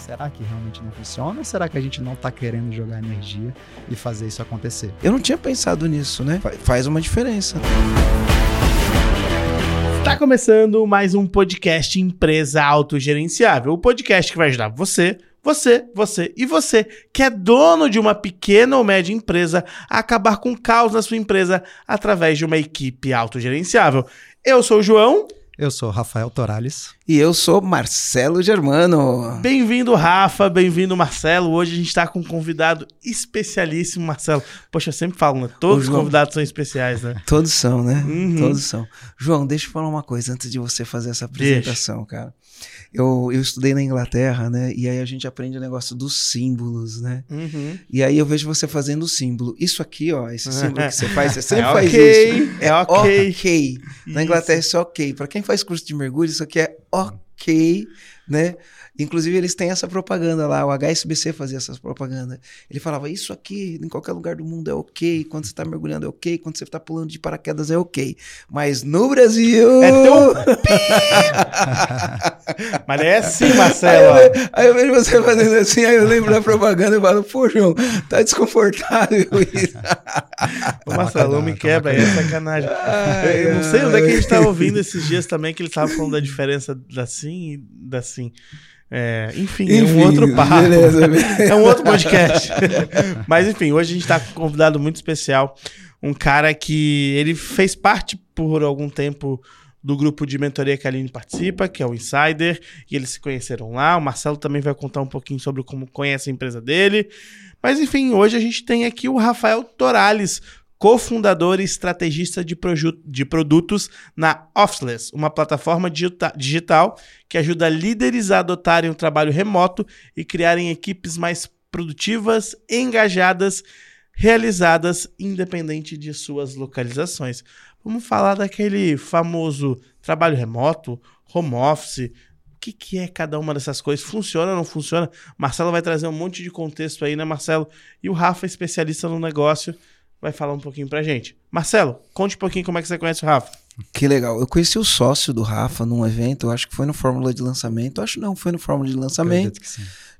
será que realmente não funciona ou será que a gente não está querendo jogar energia e fazer isso acontecer? Eu não tinha pensado nisso, né? Faz uma diferença. Está começando mais um podcast Empresa Autogerenciável, o podcast que vai ajudar você você, você e você, que é dono de uma pequena ou média empresa, a acabar com o caos na sua empresa através de uma equipe autogerenciável. Eu sou o João. Eu sou Rafael Torales. E eu sou Marcelo Germano. Bem-vindo, Rafa. Bem-vindo, Marcelo. Hoje a gente está com um convidado especialíssimo, Marcelo. Poxa, eu sempre falo, né? Todos os convidados são especiais, né? Todos são, né? Uhum. Todos são. João, deixa eu falar uma coisa antes de você fazer essa apresentação, deixa. cara. Eu, eu estudei na Inglaterra, né? E aí a gente aprende o negócio dos símbolos, né? Uhum. E aí eu vejo você fazendo o símbolo. Isso aqui, ó, esse símbolo que você faz, você sempre é faz okay, isso. É, é ok. ok. Na Inglaterra isso é ok. Para quem faz curso de mergulho, isso aqui é ok, né? Inclusive, eles têm essa propaganda lá, o HSBC fazia essas propagandas. Ele falava: Isso aqui em qualquer lugar do mundo é ok, quando você está mergulhando é ok, quando você está pulando de paraquedas é ok. Mas no Brasil. É tão. Mas é assim, Marcelo. Aí eu, aí eu, vejo você fazendo assim, aí eu lembro da propaganda e falo: Pô, João, tá desconfortável isso. Ô, Marcelo, não me quebra, aí é sacanagem. Ai, eu não sei onde é que a gente estava ouvindo esses dias também, que ele estava falando da diferença da sim e da sim. É, enfim, enfim, é um outro papo. Beleza, beleza. É um outro podcast. Mas enfim, hoje a gente está com um convidado muito especial. Um cara que ele fez parte por algum tempo do grupo de mentoria que a Aline participa, que é o Insider, e eles se conheceram lá. O Marcelo também vai contar um pouquinho sobre como conhece a empresa dele. Mas enfim, hoje a gente tem aqui o Rafael Torales, cofundador e estrategista de, de produtos na Officeless, uma plataforma digital que ajuda líderes a adotarem o trabalho remoto e criarem equipes mais produtivas, engajadas, realizadas independente de suas localizações. Vamos falar daquele famoso trabalho remoto, home office, o que, que, é cada uma dessas coisas? Funciona ou não funciona? Marcelo vai trazer um monte de contexto aí, né, Marcelo? E o Rafa, especialista no negócio, vai falar um pouquinho pra gente. Marcelo, conte um pouquinho como é que você conhece o Rafa. Que legal. Eu conheci o sócio do Rafa num evento, eu acho que foi no Fórmula de Lançamento. Acho não, foi no Fórmula de Lançamento.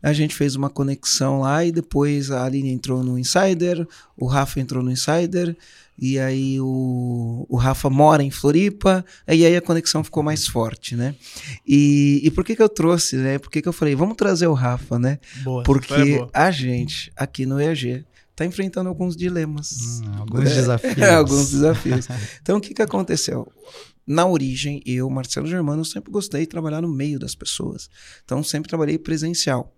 A gente fez uma conexão lá e depois a Aline entrou no Insider, o Rafa entrou no Insider. E aí o, o Rafa mora em Floripa, e aí a conexão ficou mais forte, né? E, e por que que eu trouxe, né? Por que que eu falei, vamos trazer o Rafa, né? Boa, Porque a gente aqui no EAG está enfrentando alguns dilemas. Hum, alguns é, desafios. É, alguns desafios. Então, o que, que aconteceu? Na origem, eu, Marcelo Germano, sempre gostei de trabalhar no meio das pessoas. Então, sempre trabalhei presencial.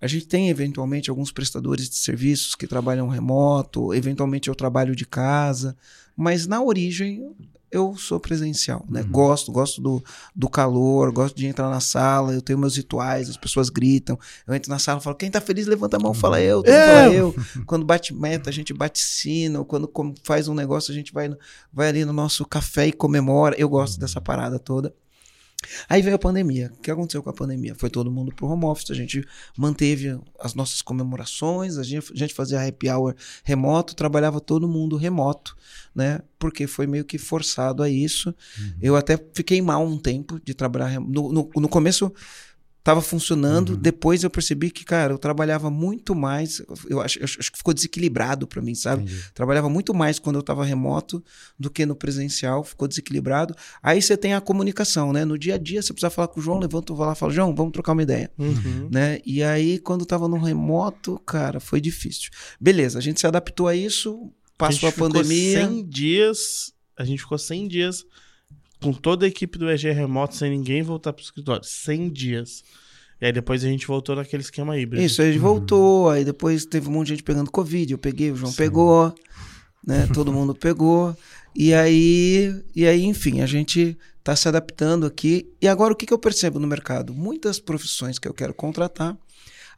A gente tem, eventualmente, alguns prestadores de serviços que trabalham remoto, eventualmente eu trabalho de casa, mas na origem eu sou presencial, né? Uhum. Gosto, gosto do, do calor, gosto de entrar na sala, eu tenho meus rituais, as pessoas gritam, eu entro na sala e falo, quem tá feliz, levanta a mão, fala eu, eu. fala eu. Quando bate meta, a gente bate sino, quando faz um negócio, a gente vai, vai ali no nosso café e comemora. Eu gosto dessa parada toda. Aí veio a pandemia. O que aconteceu com a pandemia? Foi todo mundo pro home office, a gente manteve as nossas comemorações, a gente, a gente fazia happy hour remoto, trabalhava todo mundo remoto, né? Porque foi meio que forçado a isso. Uhum. Eu até fiquei mal um tempo de trabalhar. No, no, no começo Tava funcionando. Uhum. Depois eu percebi que, cara, eu trabalhava muito mais. Eu acho, eu acho que ficou desequilibrado para mim, sabe? Entendi. Trabalhava muito mais quando eu tava remoto do que no presencial. Ficou desequilibrado. Aí você tem a comunicação, né? No dia a dia, você precisa falar com o João, levanta, vou lá e fala, João, vamos trocar uma ideia. Uhum. Né? E aí, quando tava no remoto, cara, foi difícil. Beleza, a gente se adaptou a isso, passou a, a pandemia. 100 dias. A gente ficou 100 dias com toda a equipe do EG remoto, sem ninguém voltar pro escritório. 100 dias. E aí depois a gente voltou naquele esquema híbrido. Isso, a gente uhum. voltou, aí depois teve um monte de gente pegando Covid, eu peguei, o João Sim. pegou, né? Todo mundo pegou. E aí, e aí, enfim, a gente está se adaptando aqui. E agora o que, que eu percebo no mercado? Muitas profissões que eu quero contratar,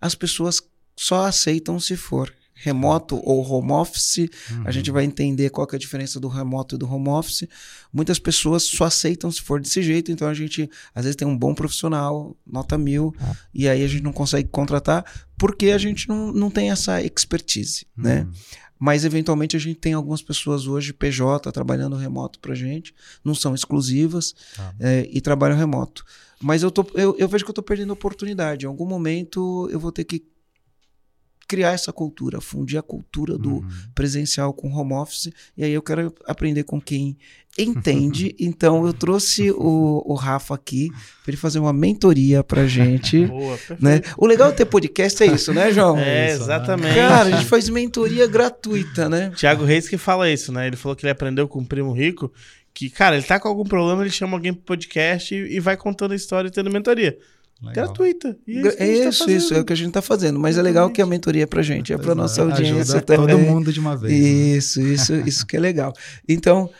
as pessoas só aceitam se for remoto ou home office. Uhum. A gente vai entender qual é a diferença do remoto e do home office. Muitas pessoas só aceitam se for desse jeito, então a gente às vezes tem um bom profissional, nota mil, ah. e aí a gente não consegue contratar porque a gente não, não tem essa expertise, né? uhum. né? Mas eventualmente a gente tem algumas pessoas hoje, PJ, trabalhando remoto pra gente, não são exclusivas ah. é, e trabalham remoto. Mas eu, tô, eu, eu vejo que eu estou perdendo oportunidade. Em algum momento eu vou ter que criar essa cultura, fundir a cultura do uhum. presencial com home office. E aí eu quero aprender com quem entende. então eu trouxe o, o Rafa aqui para ele fazer uma mentoria pra gente. Boa, né? O legal de ter podcast é isso, né, João? É, exatamente. Cara, a gente faz mentoria gratuita, né? Tiago Reis que fala isso, né? Ele falou que ele aprendeu com o Primo Rico que, cara, ele tá com algum problema, ele chama alguém pro podcast e, e vai contando a história e tendo mentoria. Legal. Gratuita. E é, é isso, tá isso, é o que a gente está fazendo. Mas é legal que a mentoria é pra gente, é pra nossa audiência também. Todo mundo de uma vez. Isso, né? isso, isso que é legal. Então,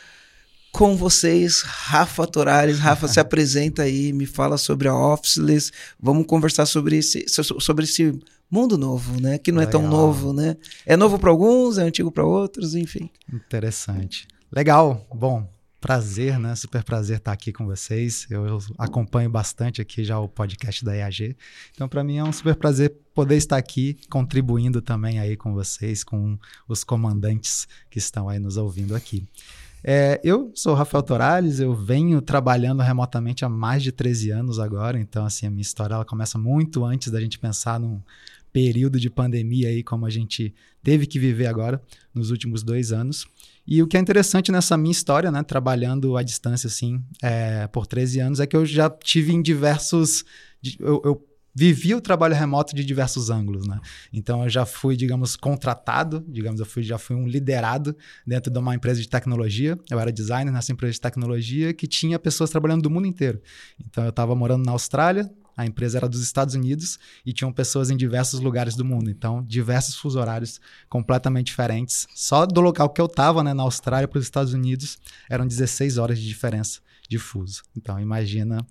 com vocês, Rafa Torales. Rafa, se apresenta aí, me fala sobre a Officeless. Vamos conversar sobre esse, sobre esse mundo novo, né? Que não legal. é tão novo, né? É novo para alguns, é antigo para outros, enfim. Interessante. Legal. Bom, prazer, né? Super prazer estar aqui com vocês. Eu, eu acompanho bastante aqui já o podcast da EAG. Então, para mim é um super prazer poder estar aqui contribuindo também aí com vocês, com os comandantes que estão aí nos ouvindo aqui. É, eu sou Rafael Torales, eu venho trabalhando remotamente há mais de 13 anos agora, então assim, a minha história ela começa muito antes da gente pensar num período de pandemia aí como a gente teve que viver agora nos últimos dois anos. E o que é interessante nessa minha história, né, trabalhando à distância, assim, é, por 13 anos, é que eu já tive em diversos. Eu, eu vivi o trabalho remoto de diversos ângulos, né? Então eu já fui, digamos, contratado, digamos, eu fui, já fui um liderado dentro de uma empresa de tecnologia. Eu era designer nessa empresa de tecnologia que tinha pessoas trabalhando do mundo inteiro. Então eu estava morando na Austrália, a empresa era dos Estados Unidos e tinham pessoas em diversos lugares do mundo. Então, diversos fuso horários completamente diferentes. Só do local que eu estava, né, na Austrália para os Estados Unidos, eram 16 horas de diferença de fuso. Então, imagina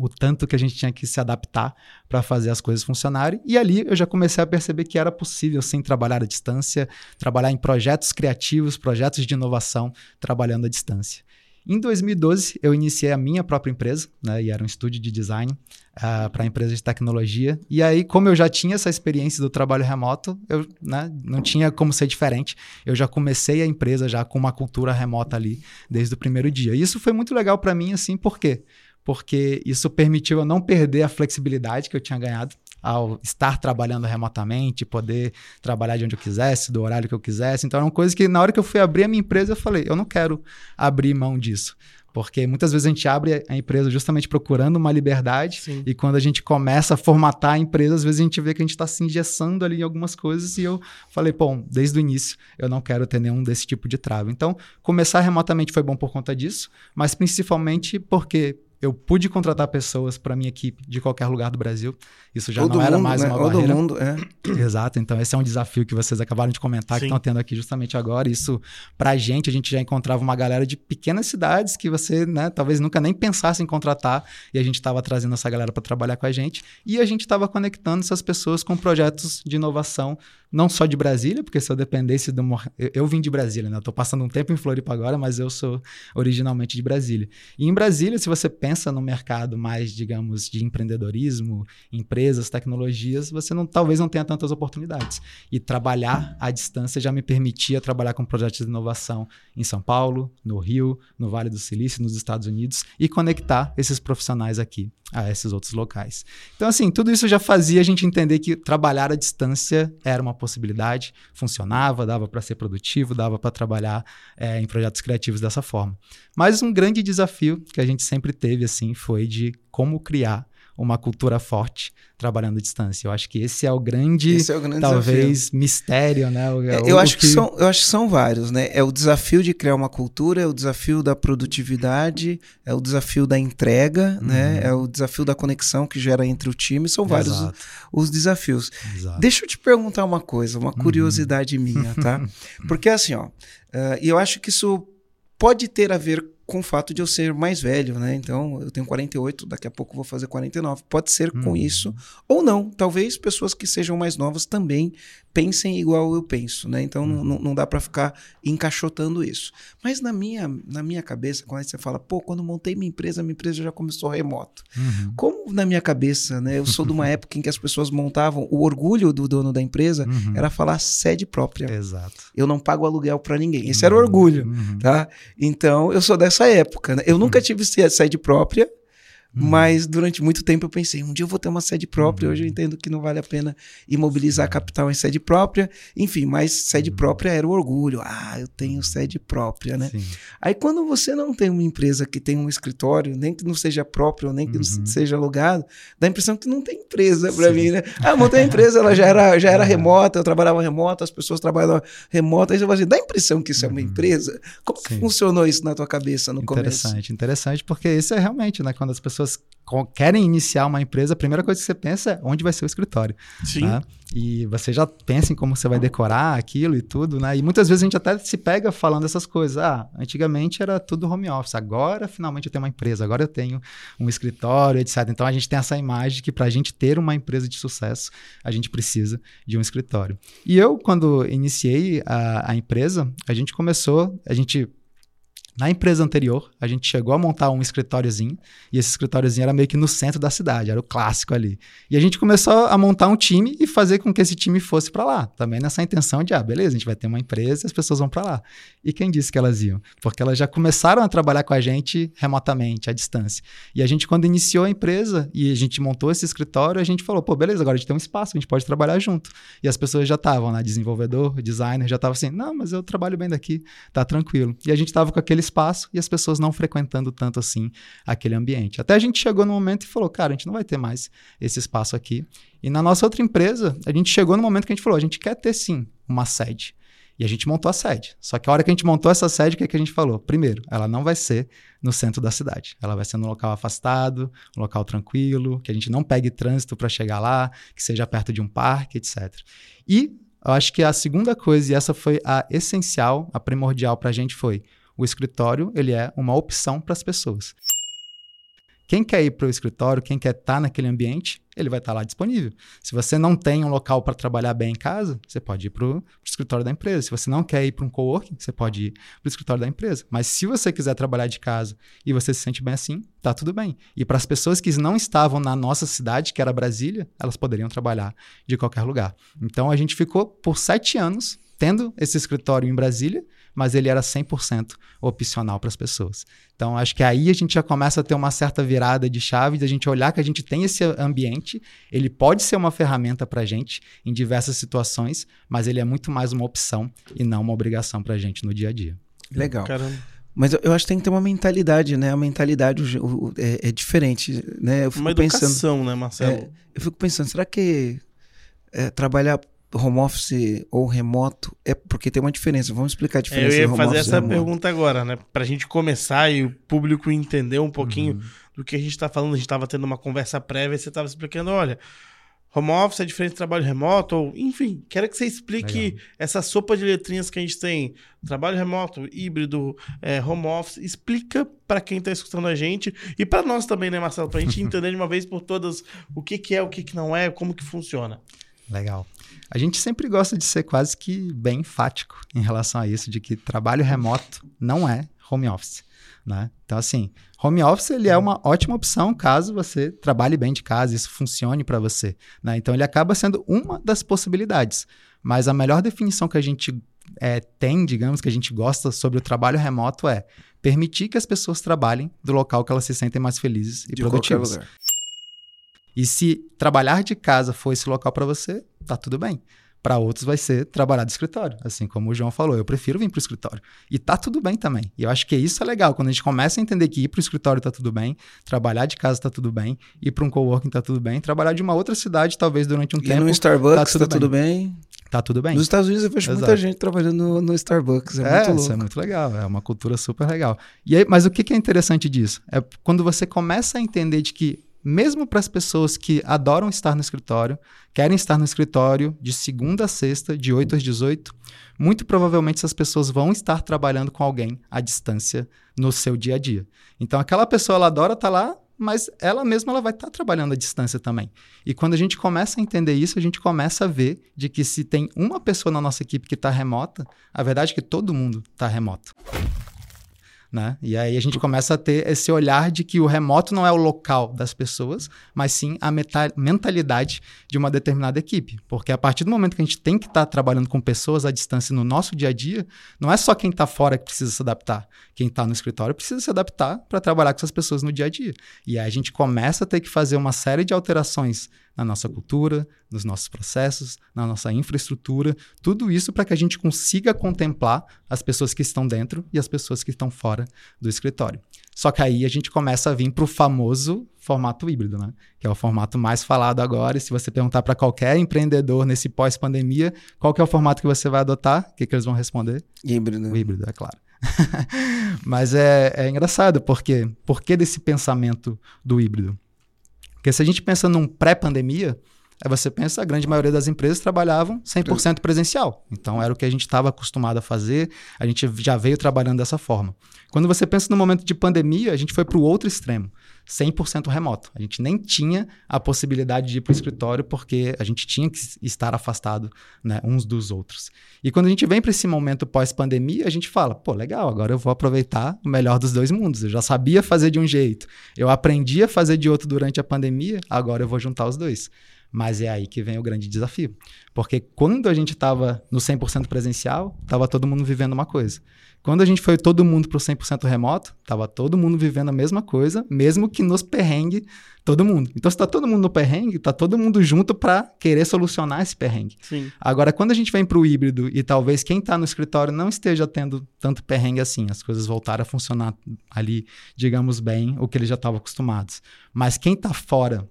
o tanto que a gente tinha que se adaptar para fazer as coisas funcionarem. E ali eu já comecei a perceber que era possível sim trabalhar à distância, trabalhar em projetos criativos, projetos de inovação, trabalhando à distância. Em 2012, eu iniciei a minha própria empresa, né, e era um estúdio de design uh, ah, para empresas de tecnologia. E aí, como eu já tinha essa experiência do trabalho remoto, eu né, não tinha como ser diferente. Eu já comecei a empresa já com uma cultura remota ali desde o primeiro dia. E isso foi muito legal para mim, assim, por quê? Porque isso permitiu eu não perder a flexibilidade que eu tinha ganhado ao estar trabalhando remotamente, poder trabalhar de onde eu quisesse, do horário que eu quisesse. Então, é uma coisa que na hora que eu fui abrir a minha empresa, eu falei, eu não quero abrir mão disso. Porque muitas vezes a gente abre a empresa justamente procurando uma liberdade, Sim. e quando a gente começa a formatar a empresa, às vezes a gente vê que a gente está se engessando ali em algumas coisas, e eu falei, bom, desde o início eu não quero ter nenhum desse tipo de trave. Então, começar remotamente foi bom por conta disso, mas principalmente porque eu pude contratar pessoas para minha equipe de qualquer lugar do Brasil. Isso já Todo não era mundo, mais né? uma Todo barreira. mundo, é. Exato. Então esse é um desafio que vocês acabaram de comentar Sim. que estão tendo aqui justamente agora. Isso para a gente, a gente já encontrava uma galera de pequenas cidades que você, né, talvez nunca nem pensasse em contratar e a gente estava trazendo essa galera para trabalhar com a gente e a gente estava conectando essas pessoas com projetos de inovação não só de Brasília, porque se eu dependesse do. Eu, eu vim de Brasília, né? Tô passando um tempo em Floripa agora, mas eu sou originalmente de Brasília. E em Brasília, se você pensa no mercado mais, digamos, de empreendedorismo, empresas, tecnologias, você não, talvez não tenha tantas oportunidades. E trabalhar à distância já me permitia trabalhar com projetos de inovação em São Paulo, no Rio, no Vale do Silício, nos Estados Unidos e conectar esses profissionais aqui a esses outros locais. Então, assim, tudo isso já fazia a gente entender que trabalhar à distância era uma possibilidade, funcionava, dava para ser produtivo, dava para trabalhar é, em projetos criativos dessa forma. Mas um grande desafio que a gente sempre teve, assim, foi de como criar uma cultura forte trabalhando à distância. Eu acho que esse é o grande, é o grande talvez, desafio. mistério, né? O, é, eu, acho que... que... são, eu acho que são vários, né? É o desafio de criar uma cultura, é o desafio da produtividade, é o desafio da entrega, uhum. né? É o desafio da conexão que gera entre o time. São vários os, os, desafios. Exato. Deixa eu te perguntar uma coisa, uma uhum. curiosidade uhum. minha, tá? Porque assim, ó, uh, eu acho que isso pode ter a ver com o fato de eu ser mais velho, né? Então, eu tenho 48, daqui a pouco vou fazer 49. Pode ser com uhum. isso ou não. Talvez pessoas que sejam mais novas também pensem igual eu penso, né? Então uhum. não, não dá para ficar encaixotando isso. Mas na minha, na minha cabeça, quando você fala, pô, quando montei minha empresa, minha empresa já começou remoto. Uhum. Como na minha cabeça, né? Eu sou de uma época em que as pessoas montavam, o orgulho do dono da empresa uhum. era falar sede própria. Exato. Eu não pago aluguel para ninguém. Esse era o orgulho, uhum. tá? Então eu sou dessa época. Né? Eu nunca uhum. tive sede própria. Uhum. Mas durante muito tempo eu pensei, um dia eu vou ter uma sede própria. Uhum. Hoje eu entendo que não vale a pena imobilizar capital em sede própria. Enfim, mas sede uhum. própria era o orgulho. Ah, eu tenho sede própria, né? Sim. Aí quando você não tem uma empresa que tem um escritório, nem que não seja próprio, nem que não uhum. seja alugado, dá a impressão que não tem empresa para mim, né? Ah, montei a empresa, ela já era, já era remota, eu trabalhava remota, as pessoas trabalhavam remota. Aí você fala assim, dá a impressão que isso é uma uhum. empresa? Como Sim. que funcionou isso na tua cabeça no interessante, começo? Interessante, interessante, porque isso é realmente, né? Quando as pessoas pessoas querem iniciar uma empresa, a primeira coisa que você pensa é onde vai ser o escritório. Sim. Né? E você já pensa em como você vai decorar aquilo e tudo, né? E muitas vezes a gente até se pega falando essas coisas. Ah, antigamente era tudo home office, agora finalmente eu tenho uma empresa, agora eu tenho um escritório, etc. Então a gente tem essa imagem que para a gente ter uma empresa de sucesso, a gente precisa de um escritório. E eu, quando iniciei a, a empresa, a gente começou, a gente na empresa anterior, a gente chegou a montar um escritóriozinho, e esse escritóriozinho era meio que no centro da cidade, era o clássico ali. E a gente começou a montar um time e fazer com que esse time fosse para lá, também nessa intenção de, ah, beleza, a gente vai ter uma empresa e as pessoas vão para lá. E quem disse que elas iam? Porque elas já começaram a trabalhar com a gente remotamente, à distância. E a gente, quando iniciou a empresa e a gente montou esse escritório, a gente falou, pô, beleza, agora a gente tem um espaço, a gente pode trabalhar junto. E as pessoas já estavam, né, desenvolvedor, designer, já estavam assim, não, mas eu trabalho bem daqui, tá tranquilo. E a gente estava com aquele espaço e as pessoas não frequentando tanto assim aquele ambiente. Até a gente chegou no momento e falou, cara, a gente não vai ter mais esse espaço aqui. E na nossa outra empresa, a gente chegou no momento que a gente falou, a gente quer ter sim uma sede. E a gente montou a sede. Só que a hora que a gente montou essa sede, o que, é que a gente falou? Primeiro, ela não vai ser no centro da cidade. Ela vai ser num local afastado, um local tranquilo, que a gente não pegue trânsito para chegar lá, que seja perto de um parque, etc. E eu acho que a segunda coisa, e essa foi a essencial, a primordial para a gente, foi o escritório ele é uma opção para as pessoas. Quem quer ir para o escritório, quem quer estar tá naquele ambiente, ele vai estar tá lá disponível. Se você não tem um local para trabalhar bem em casa, você pode ir para o escritório da empresa. Se você não quer ir para um coworking, você pode ir para o escritório da empresa. Mas se você quiser trabalhar de casa e você se sente bem assim, tá tudo bem. E para as pessoas que não estavam na nossa cidade, que era Brasília, elas poderiam trabalhar de qualquer lugar. Então a gente ficou por sete anos tendo esse escritório em Brasília mas ele era 100% opcional para as pessoas. Então, acho que aí a gente já começa a ter uma certa virada de chave, de a gente olhar que a gente tem esse ambiente, ele pode ser uma ferramenta para a gente em diversas situações, mas ele é muito mais uma opção e não uma obrigação para a gente no dia a dia. Legal. Caramba. Mas eu, eu, acho que tem que ter uma mentalidade, né? A mentalidade o, o, é, é, diferente, né? Eu fico uma educação, pensando, né, Marcelo? É, eu fico pensando, será que é, trabalhar home office ou remoto é porque tem uma diferença. Vamos explicar a diferença. É, eu ia fazer essa pergunta agora, né? Para a gente começar e o público entender um pouquinho uhum. do que a gente está falando. A gente estava tendo uma conversa prévia e você estava explicando, olha, home office é diferente de trabalho remoto, ou enfim, quero que você explique Legal. essa sopa de letrinhas que a gente tem, trabalho remoto, híbrido, é, home office, explica para quem está escutando a gente e para nós também, né, Marcelo, para a gente entender de uma vez por todas o que, que é, o que, que não é, como que funciona. Legal. A gente sempre gosta de ser quase que bem enfático em relação a isso, de que trabalho remoto não é home office. Né? Então, assim, home office ele é uma ótima opção caso você trabalhe bem de casa, isso funcione para você. Né? Então, ele acaba sendo uma das possibilidades. Mas a melhor definição que a gente é, tem, digamos, que a gente gosta sobre o trabalho remoto é permitir que as pessoas trabalhem do local que elas se sentem mais felizes e de produtivas. E se trabalhar de casa for esse local para você, tá tudo bem. Para outros vai ser trabalhar do escritório, assim como o João falou. Eu prefiro vir para o escritório. E tá tudo bem também. E eu acho que isso é legal. Quando a gente começa a entender que ir para o escritório tá tudo bem, trabalhar de casa tá tudo bem, ir para um coworking tá tudo bem, trabalhar de uma outra cidade, talvez durante um e tempo. no Starbucks tá tudo, tá bem. tudo bem. Tá tudo bem. Nos Estados Unidos eu vejo Exato. muita gente trabalhando no, no Starbucks. É, é, muito louco. Isso é muito legal. É uma cultura super legal. E aí, mas o que, que é interessante disso? É quando você começa a entender de que mesmo para as pessoas que adoram estar no escritório, querem estar no escritório de segunda a sexta, de 8 às 18, muito provavelmente essas pessoas vão estar trabalhando com alguém à distância no seu dia a dia. Então, aquela pessoa ela adora estar lá, mas ela mesma ela vai estar tá trabalhando à distância também. E quando a gente começa a entender isso, a gente começa a ver de que se tem uma pessoa na nossa equipe que está remota, a verdade é que todo mundo está remoto. Né? E aí a gente começa a ter esse olhar de que o remoto não é o local das pessoas, mas sim a mentalidade de uma determinada equipe. Porque a partir do momento que a gente tem que estar tá trabalhando com pessoas à distância no nosso dia a dia, não é só quem está fora que precisa se adaptar. Quem está no escritório precisa se adaptar para trabalhar com essas pessoas no dia a dia. E aí a gente começa a ter que fazer uma série de alterações na nossa cultura, nos nossos processos, na nossa infraestrutura, tudo isso para que a gente consiga contemplar as pessoas que estão dentro e as pessoas que estão fora do escritório. Só que aí a gente começa a vir para o famoso formato híbrido, né? Que é o formato mais falado agora. E se você perguntar para qualquer empreendedor nesse pós-pandemia, qual que é o formato que você vai adotar? O que, que eles vão responder? Híbrido. O híbrido, é claro. Mas é, é engraçado, porque por que desse pensamento do híbrido? Porque se a gente pensa num pré-pandemia, aí você pensa, a grande maioria das empresas trabalhavam 100% presencial. Então era o que a gente estava acostumado a fazer, a gente já veio trabalhando dessa forma. Quando você pensa no momento de pandemia, a gente foi para o outro extremo. 100% remoto. A gente nem tinha a possibilidade de ir para o escritório porque a gente tinha que estar afastado né, uns dos outros. E quando a gente vem para esse momento pós-pandemia, a gente fala: pô, legal, agora eu vou aproveitar o melhor dos dois mundos. Eu já sabia fazer de um jeito, eu aprendi a fazer de outro durante a pandemia, agora eu vou juntar os dois. Mas é aí que vem o grande desafio. Porque quando a gente estava no 100% presencial, estava todo mundo vivendo uma coisa. Quando a gente foi todo mundo para o 100% remoto, estava todo mundo vivendo a mesma coisa, mesmo que nos perrengue todo mundo. Então, se está todo mundo no perrengue, está todo mundo junto para querer solucionar esse perrengue. Sim. Agora, quando a gente vem para o híbrido e talvez quem está no escritório não esteja tendo tanto perrengue assim, as coisas voltaram a funcionar ali, digamos bem, o que eles já estavam acostumados. Mas quem está fora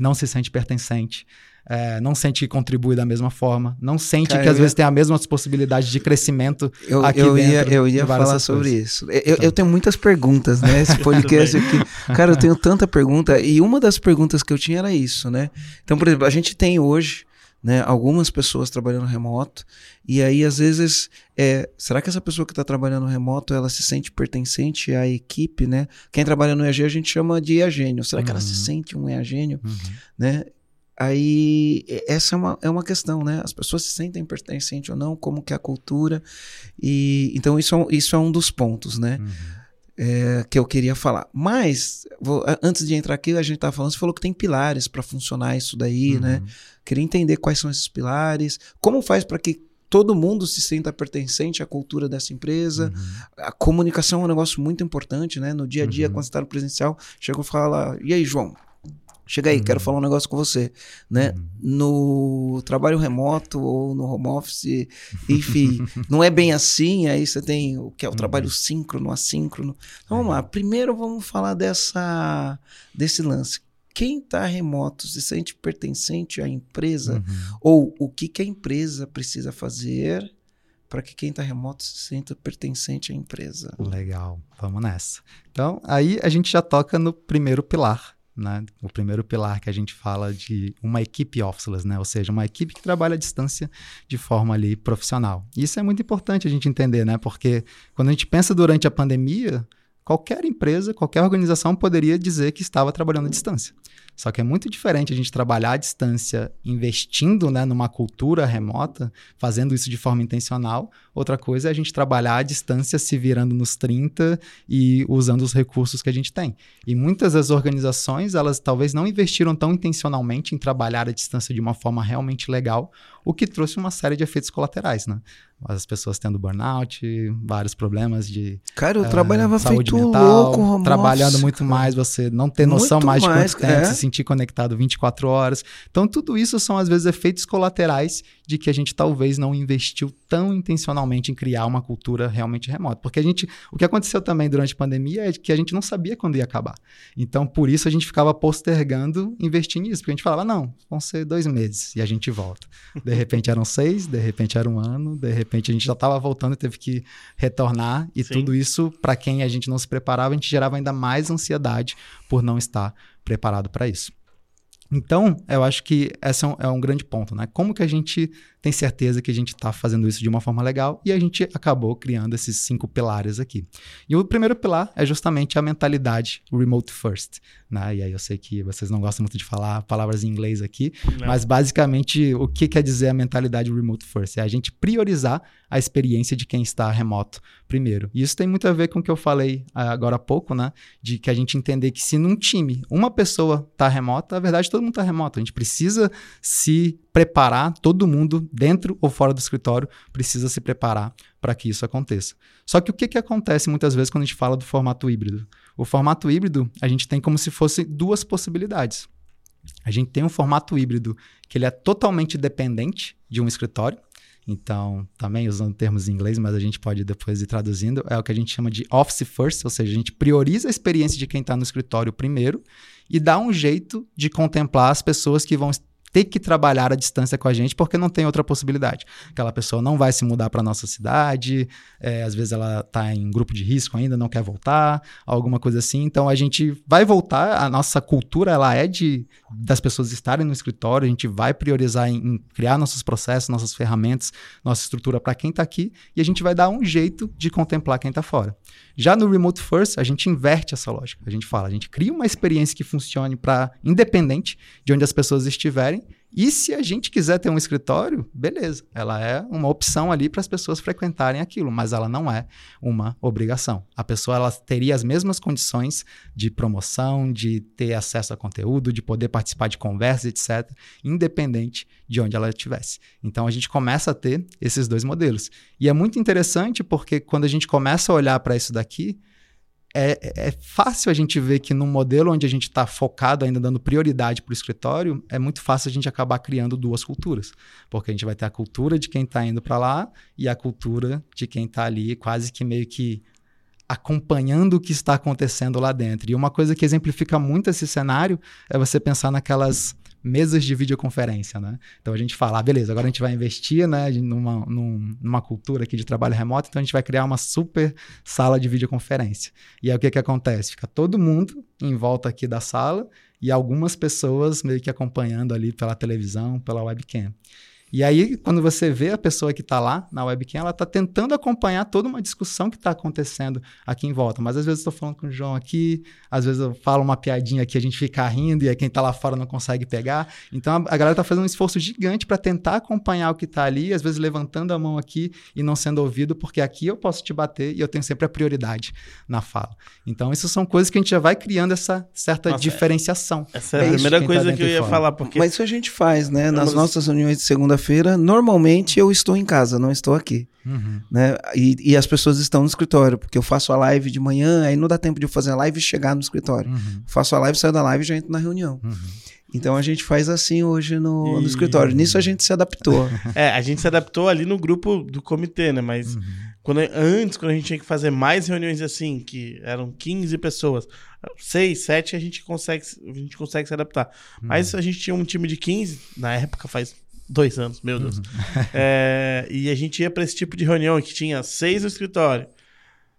não se sente pertencente, é, não sente que contribui da mesma forma, não sente Cara, que às ia... vezes tem as mesmas possibilidades de crescimento eu, aqui eu dentro. Ia, eu ia falar sobre isso. Eu, então. eu, tenho muitas perguntas, né? Esse podcast aqui. Cara, eu tenho tanta pergunta. E uma das perguntas que eu tinha era isso, né? Então, por exemplo, a gente tem hoje né, algumas pessoas trabalhando remoto, e aí às vezes, é, será que essa pessoa que está trabalhando remoto, ela se sente pertencente à equipe, né? Quem trabalha no EAG a gente chama de EAGênio, será uhum. que ela se uhum. sente um EAGênio, uhum. né? Aí, essa é uma, é uma questão, né? As pessoas se sentem pertencentes ou não, como que é a cultura. E, então, isso é, isso é um dos pontos, né? Uhum. É, que eu queria falar. Mas, vou, antes de entrar aqui, a gente estava falando, você falou que tem pilares para funcionar isso daí, né? uhum. né? Queria entender quais são esses pilares, como faz para que todo mundo se sinta pertencente à cultura dessa empresa. Uhum. A comunicação é um negócio muito importante, né? No dia a dia, uhum. quando você está no presencial, chega e fala: e aí, João? Chega aí, uhum. quero falar um negócio com você, né? Uhum. No trabalho remoto ou no home office, enfim, não é bem assim, aí você tem o que é o trabalho uhum. síncrono, assíncrono. Então, vamos lá, primeiro vamos falar dessa desse lance. Quem está remoto se sente pertencente à empresa uhum. ou o que, que a empresa precisa fazer para que quem está remoto se sinta pertencente à empresa. Legal, vamos nessa. Então, aí a gente já toca no primeiro pilar, né? O primeiro pilar que a gente fala de uma equipe officeless, né? Ou seja, uma equipe que trabalha à distância de forma ali profissional. Isso é muito importante a gente entender, né? Porque quando a gente pensa durante a pandemia, qualquer empresa, qualquer organização poderia dizer que estava trabalhando à distância. Só que é muito diferente a gente trabalhar à distância investindo né, numa cultura remota, fazendo isso de forma intencional. Outra coisa é a gente trabalhar à distância se virando nos 30 e usando os recursos que a gente tem. E muitas das organizações, elas talvez não investiram tão intencionalmente em trabalhar à distância de uma forma realmente legal, o que trouxe uma série de efeitos colaterais, né? As pessoas tendo burnout, vários problemas de Cara, eu uh, trabalhava feito mental, louco, trabalhando muito cara. mais, você não ter noção muito mais de mais, quanto tempo, é. se sentir conectado 24 horas. Então, tudo isso são às vezes efeitos colaterais de que a gente talvez não investiu tão intencionalmente em criar uma cultura realmente remota. Porque a gente, o que aconteceu também durante a pandemia é que a gente não sabia quando ia acabar. Então, por isso a gente ficava postergando investir nisso, porque a gente falava, não, vão ser dois meses e a gente volta. De repente eram seis, de repente era um ano, de repente a gente já estava voltando e teve que retornar. E Sim. tudo isso, para quem a gente não se preparava, a gente gerava ainda mais ansiedade por não estar preparado para isso. Então, eu acho que esse é um, é um, grande ponto, né? Como que a gente tem certeza que a gente está fazendo isso de uma forma legal e a gente acabou criando esses cinco pilares aqui. E o primeiro pilar é justamente a mentalidade remote first, né? E aí eu sei que vocês não gostam muito de falar palavras em inglês aqui, não. mas basicamente o que quer dizer a mentalidade remote first? É a gente priorizar a experiência de quem está remoto primeiro. E isso tem muito a ver com o que eu falei ah, agora há pouco, né? De que a gente entender que se num time uma pessoa está remota, na verdade todo mundo está remoto. A gente precisa se preparar, todo mundo, dentro ou fora do escritório, precisa se preparar para que isso aconteça. Só que o que, que acontece muitas vezes quando a gente fala do formato híbrido? O formato híbrido, a gente tem como se fosse duas possibilidades. A gente tem um formato híbrido que ele é totalmente dependente de um escritório, então, também usando termos em inglês, mas a gente pode depois ir traduzindo, é o que a gente chama de office first, ou seja, a gente prioriza a experiência de quem está no escritório primeiro e dá um jeito de contemplar as pessoas que vão ter que trabalhar à distância com a gente porque não tem outra possibilidade. Aquela pessoa não vai se mudar para nossa cidade, é, às vezes ela está em grupo de risco ainda, não quer voltar, alguma coisa assim. Então a gente vai voltar, a nossa cultura ela é de das pessoas estarem no escritório, a gente vai priorizar em, em criar nossos processos, nossas ferramentas, nossa estrutura para quem está aqui e a gente vai dar um jeito de contemplar quem está fora. Já no Remote First, a gente inverte essa lógica. A gente fala, a gente cria uma experiência que funcione para independente de onde as pessoas estiverem e se a gente quiser ter um escritório, beleza, ela é uma opção ali para as pessoas frequentarem aquilo, mas ela não é uma obrigação. A pessoa ela teria as mesmas condições de promoção, de ter acesso a conteúdo, de poder participar de conversas, etc., independente de onde ela estivesse. Então a gente começa a ter esses dois modelos. E é muito interessante porque quando a gente começa a olhar para isso daqui, é, é, fácil a gente ver que num modelo onde a gente está focado, ainda dando prioridade para o escritório, é muito fácil a gente acabar criando duas culturas. Porque a gente vai ter a cultura de quem está indo para lá e a cultura de quem está ali, quase que meio que acompanhando o que está acontecendo lá dentro. E uma coisa que exemplifica muito esse cenário é você pensar naquelas mesas de videoconferência, né? Então a gente fala, ah, beleza, agora a gente vai investir, né, numa, numa cultura aqui de trabalho remoto, então a gente vai criar uma super sala de videoconferência. E aí o que que acontece? Fica todo mundo em volta aqui da sala e algumas pessoas meio que acompanhando ali pela televisão, pela webcam. E aí, quando você vê a pessoa que está lá na webcam, ela está tentando acompanhar toda uma discussão que está acontecendo aqui em volta. Mas às vezes eu estou falando com o João aqui, às vezes eu falo uma piadinha aqui, a gente fica rindo e aí quem está lá fora não consegue pegar. Então a, a galera está fazendo um esforço gigante para tentar acompanhar o que está ali, às vezes levantando a mão aqui e não sendo ouvido, porque aqui eu posso te bater e eu tenho sempre a prioridade na fala. Então, isso são coisas que a gente já vai criando essa certa Nossa, diferenciação. Essa é, a primeira coisa tá que eu ia falar. Porque... Mas isso a gente faz, né? Nas nossas reuniões de segunda feira normalmente eu estou em casa, não estou aqui. Uhum. Né? E, e, as pessoas estão no escritório, porque eu faço a live de manhã, aí não dá tempo de eu fazer a live e chegar no escritório. Uhum. Faço a live, saio da live e já entro na reunião. Uhum. Então a gente faz assim hoje no, e... no, escritório. Nisso a gente se adaptou. É, a gente se adaptou ali no grupo do comitê, né? Mas uhum. quando, antes, quando a gente tinha que fazer mais reuniões assim, que eram 15 pessoas, 6, 7 a gente consegue, a gente consegue se adaptar. Uhum. Mas a gente tinha um time de 15, na época faz dois anos, meu Deus. Uhum. É, e a gente ia para esse tipo de reunião que tinha seis no escritório,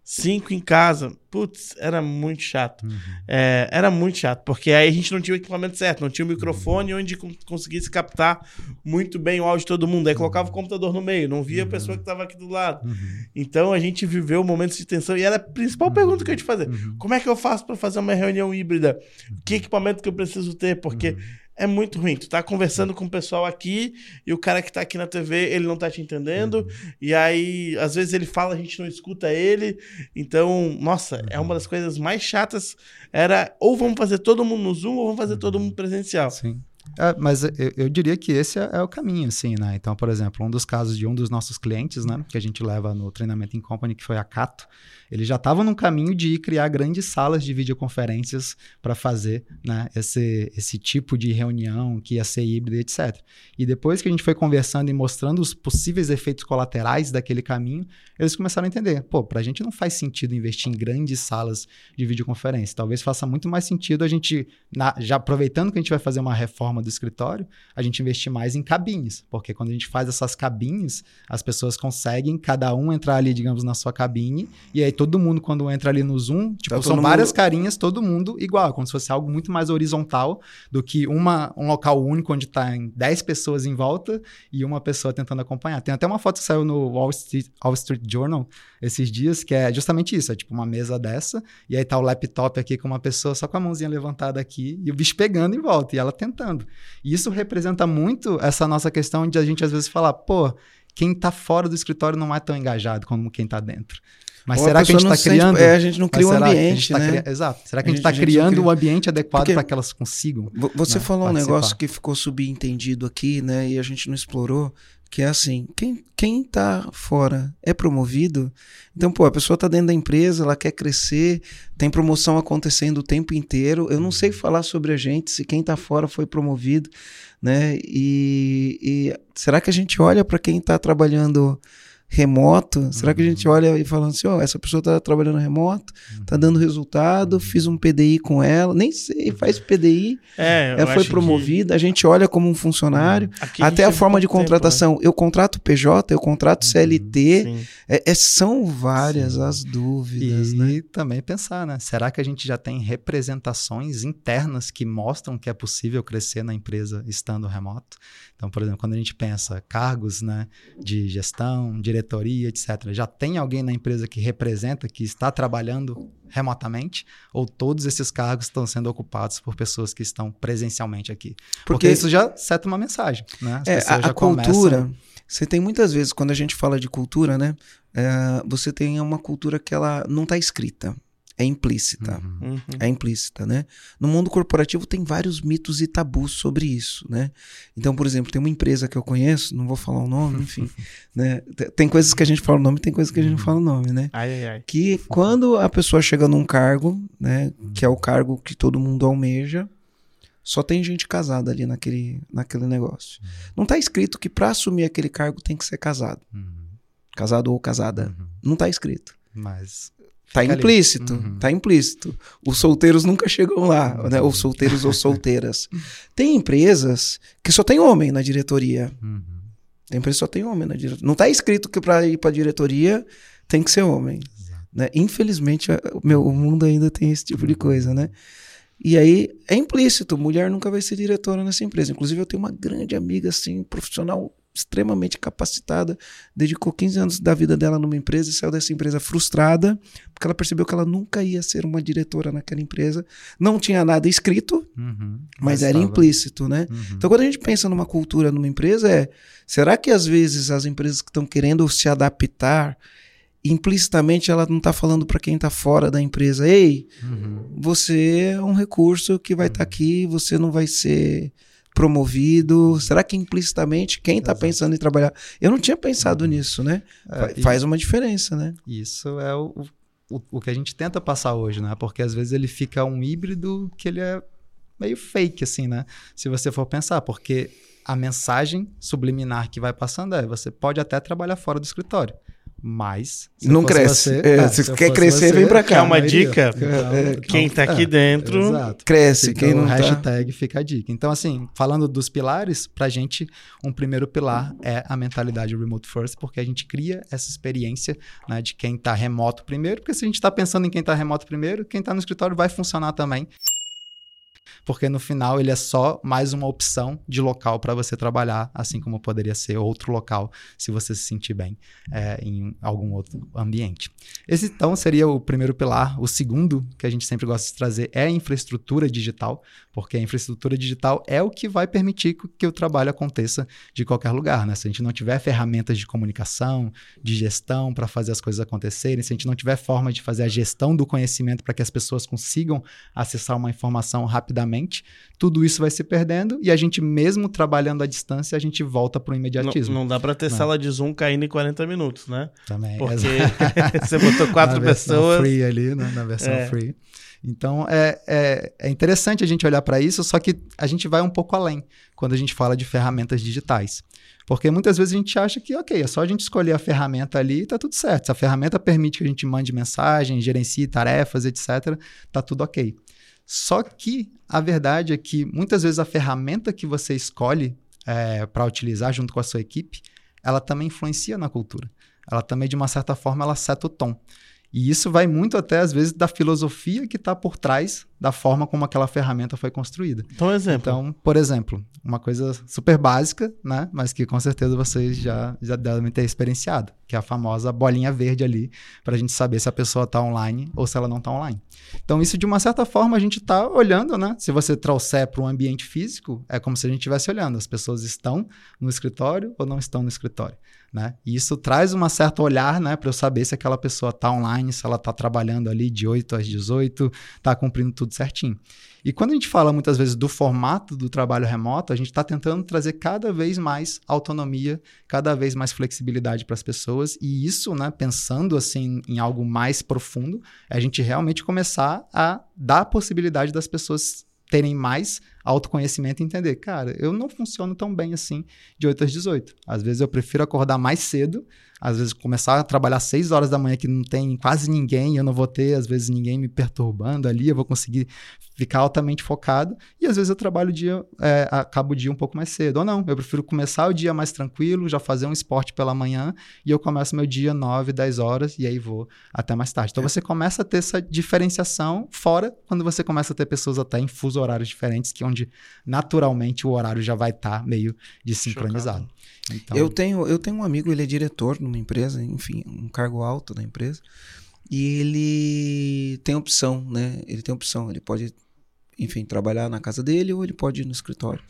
cinco em casa. Putz, era muito chato. Uhum. É, era muito chato, porque aí a gente não tinha o equipamento certo, não tinha o microfone onde conseguisse captar muito bem o áudio de todo mundo. Aí colocava o computador no meio, não via a pessoa que estava aqui do lado. Uhum. Então a gente viveu momentos de tensão e era a principal pergunta que eu ia te fazer: uhum. como é que eu faço para fazer uma reunião híbrida? Que equipamento que eu preciso ter? Porque é muito ruim. Tu tá conversando com o pessoal aqui e o cara que tá aqui na TV, ele não tá te entendendo. Uhum. E aí, às vezes ele fala, a gente não escuta ele. Então, nossa, uhum. é uma das coisas mais chatas. Era ou vamos fazer todo mundo no Zoom ou vamos fazer uhum. todo mundo presencial. Sim. É, mas eu, eu, diria que esse é, é, o caminho, assim, né? Então, por exemplo, um dos casos de um dos nossos clientes, né, que a gente leva no treinamento em company, que foi a Cato, ele já estava no caminho de criar grandes salas de videoconferências para fazer né, esse, esse tipo de reunião que ia ser híbrida, etc. E depois que a gente foi conversando e mostrando os possíveis efeitos colaterais daquele caminho, eles começaram a entender: pô, para a gente não faz sentido investir em grandes salas de videoconferência. Talvez faça muito mais sentido a gente, na, já aproveitando que a gente vai fazer uma reforma do escritório, a gente investir mais em cabines, porque quando a gente faz essas cabines, as pessoas conseguem cada um entrar ali, digamos, na sua cabine, e aí todo mundo quando entra ali no Zoom, tipo, tá são várias mundo... carinhas, todo mundo igual, como se fosse algo muito mais horizontal do que uma, um local único onde tá 10 pessoas em volta e uma pessoa tentando acompanhar. Tem até uma foto que saiu no Wall Street, Wall Street Journal esses dias, que é justamente isso, é tipo uma mesa dessa, e aí tá o laptop aqui com uma pessoa só com a mãozinha levantada aqui e o bicho pegando em volta, e ela tentando. E isso representa muito essa nossa questão de a gente às vezes falar, pô, quem está fora do escritório não é tão engajado como quem está dentro. Mas Ou será que a gente está criando? é, a gente não cria um ambiente, tá né? Exato. Será que a gente está criando o um ambiente adequado para que elas consigam? Você né, falou participar. um negócio que ficou subentendido aqui, né? E a gente não explorou, que é assim, quem, quem tá fora é promovido, então, pô, a pessoa tá dentro da empresa, ela quer crescer, tem promoção acontecendo o tempo inteiro, eu não sei falar sobre a gente, se quem tá fora foi promovido, né, e, e será que a gente olha para quem tá trabalhando remoto, uhum. será que a gente uhum. olha e fala assim, ó, oh, essa pessoa está trabalhando remoto, está dando resultado, uhum. fiz um PDI com ela, nem sei, faz PDI, é, ela foi promovida, que... a gente olha como um funcionário, Aqui até a, a forma de contratação, tempo, né? eu contrato PJ, eu contrato CLT, uhum, é, é, são várias sim. as dúvidas, e né? também pensar, né, será que a gente já tem representações internas que mostram que é possível crescer na empresa estando remoto? Então, por exemplo, quando a gente pensa cargos né, de gestão, diretoria, etc., já tem alguém na empresa que representa, que está trabalhando remotamente, ou todos esses cargos estão sendo ocupados por pessoas que estão presencialmente aqui? Porque, Porque isso já seta uma mensagem. Né? As é, a, a cultura. Você tem muitas vezes, quando a gente fala de cultura, né? É, você tem uma cultura que ela não está escrita é implícita. Uhum. uhum. É implícita, né? No mundo corporativo tem vários mitos e tabus sobre isso, né? Então, por exemplo, tem uma empresa que eu conheço, não vou falar o nome, enfim, né? Tem coisas que a gente fala o nome, tem coisas que a gente não uhum. fala o nome, né? Ai, ai, ai. Que quando a pessoa chega num cargo, né, que é o cargo que todo mundo almeja, só tem gente casada ali naquele, naquele negócio. Uhum. Não está escrito que para assumir aquele cargo tem que ser casado. Uhum. Casado ou casada. Uhum. Não está escrito. Mas Tá implícito, uhum. tá implícito. Os solteiros nunca chegam lá, uhum. né? Os solteiros ou solteiras. Tem empresas que só tem homem na diretoria. Uhum. Tem empresa que só tem homem na diretoria. Não tá escrito que para ir para diretoria tem que ser homem. Né? Infelizmente, meu, o mundo ainda tem esse tipo de coisa, né? E aí é implícito, mulher nunca vai ser diretora nessa empresa. Inclusive, eu tenho uma grande amiga, assim, profissional extremamente capacitada, dedicou 15 anos da vida dela numa empresa e saiu dessa empresa frustrada, porque ela percebeu que ela nunca ia ser uma diretora naquela empresa. Não tinha nada escrito, uhum, mas, mas era implícito, né? Uhum. Então, quando a gente pensa numa cultura numa empresa, é será que às vezes as empresas que estão querendo se adaptar implicitamente ela não está falando para quem está fora da empresa, ei, uhum. você é um recurso que vai estar tá aqui, você não vai ser promovido? Será que implicitamente quem está pensando em trabalhar? Eu não tinha pensado nisso, né? É, Faz uma diferença, né? Isso é o, o, o que a gente tenta passar hoje, né? Porque às vezes ele fica um híbrido que ele é meio fake, assim, né? Se você for pensar, porque a mensagem subliminar que vai passando é: você pode até trabalhar fora do escritório. Mas. Não cresce. Você, é, é, se, se quer crescer, você, vem para cá. É uma dica. É, quem está aqui dentro exato. cresce. Então, quem não hashtag tá... fica a dica. Então, assim, falando dos pilares, para a gente, um primeiro pilar é a mentalidade remote first, porque a gente cria essa experiência né, de quem está remoto primeiro, porque se a gente está pensando em quem está remoto primeiro, quem está no escritório vai funcionar também porque no final ele é só mais uma opção de local para você trabalhar, assim como poderia ser outro local se você se sentir bem é, em algum outro ambiente. Esse então seria o primeiro pilar. O segundo que a gente sempre gosta de trazer é a infraestrutura digital, porque a infraestrutura digital é o que vai permitir que o trabalho aconteça de qualquer lugar. Né? Se a gente não tiver ferramentas de comunicação, de gestão para fazer as coisas acontecerem, se a gente não tiver forma de fazer a gestão do conhecimento para que as pessoas consigam acessar uma informação rapidamente tudo isso vai se perdendo e a gente mesmo trabalhando à distância, a gente volta para o imediatismo. Não, não dá para ter não. sala de Zoom caindo em 40 minutos, né? Também. Porque você botou quatro na pessoas. free ali, né? na versão é. free. Então é, é, é, interessante a gente olhar para isso, só que a gente vai um pouco além quando a gente fala de ferramentas digitais. Porque muitas vezes a gente acha que, ok, é só a gente escolher a ferramenta ali e tá tudo certo. Se a ferramenta permite que a gente mande mensagem, gerencie tarefas, etc., tá tudo ok. Só que a verdade é que muitas vezes a ferramenta que você escolhe é, para utilizar junto com a sua equipe, ela também influencia na cultura. Ela também, de uma certa forma, ela seta o tom. E isso vai muito até, às vezes, da filosofia que está por trás da forma como aquela ferramenta foi construída. Então, exemplo. Então, por exemplo, uma coisa super básica, né? Mas que com certeza vocês já, já devem ter experienciado, que é a famosa bolinha verde ali, para a gente saber se a pessoa está online ou se ela não está online. Então, isso de uma certa forma a gente está olhando, né? Se você trouxer para um ambiente físico, é como se a gente estivesse olhando. As pessoas estão no escritório ou não estão no escritório. Né? E isso traz uma certa olhar, né, para eu saber se aquela pessoa está online, se ela está trabalhando ali de 8 às 18, está cumprindo tudo certinho. E quando a gente fala muitas vezes do formato do trabalho remoto, a gente está tentando trazer cada vez mais autonomia, cada vez mais flexibilidade para as pessoas. E isso, né, pensando assim em algo mais profundo, é a gente realmente começar a dar a possibilidade das pessoas terem mais autoconhecimento e entender, cara, eu não funciono tão bem assim de 8 às 18. Às vezes eu prefiro acordar mais cedo, às vezes começar a trabalhar 6 horas da manhã que não tem quase ninguém, eu não vou ter, às vezes, ninguém me perturbando ali, eu vou conseguir ficar altamente focado, e às vezes eu trabalho o dia, é, acabo o dia um pouco mais cedo, ou não, eu prefiro começar o dia mais tranquilo, já fazer um esporte pela manhã, e eu começo meu dia 9, 10 horas, e aí vou até mais tarde. Então é. você começa a ter essa diferenciação, fora quando você começa a ter pessoas até em fuso horários diferentes, que é onde naturalmente o horário já vai estar tá meio desincronizado. Então... Eu, tenho, eu tenho um amigo, ele é diretor numa empresa, enfim, um cargo alto da empresa, e ele tem opção, né? Ele tem opção, ele pode, enfim, trabalhar na casa dele ou ele pode ir no escritório.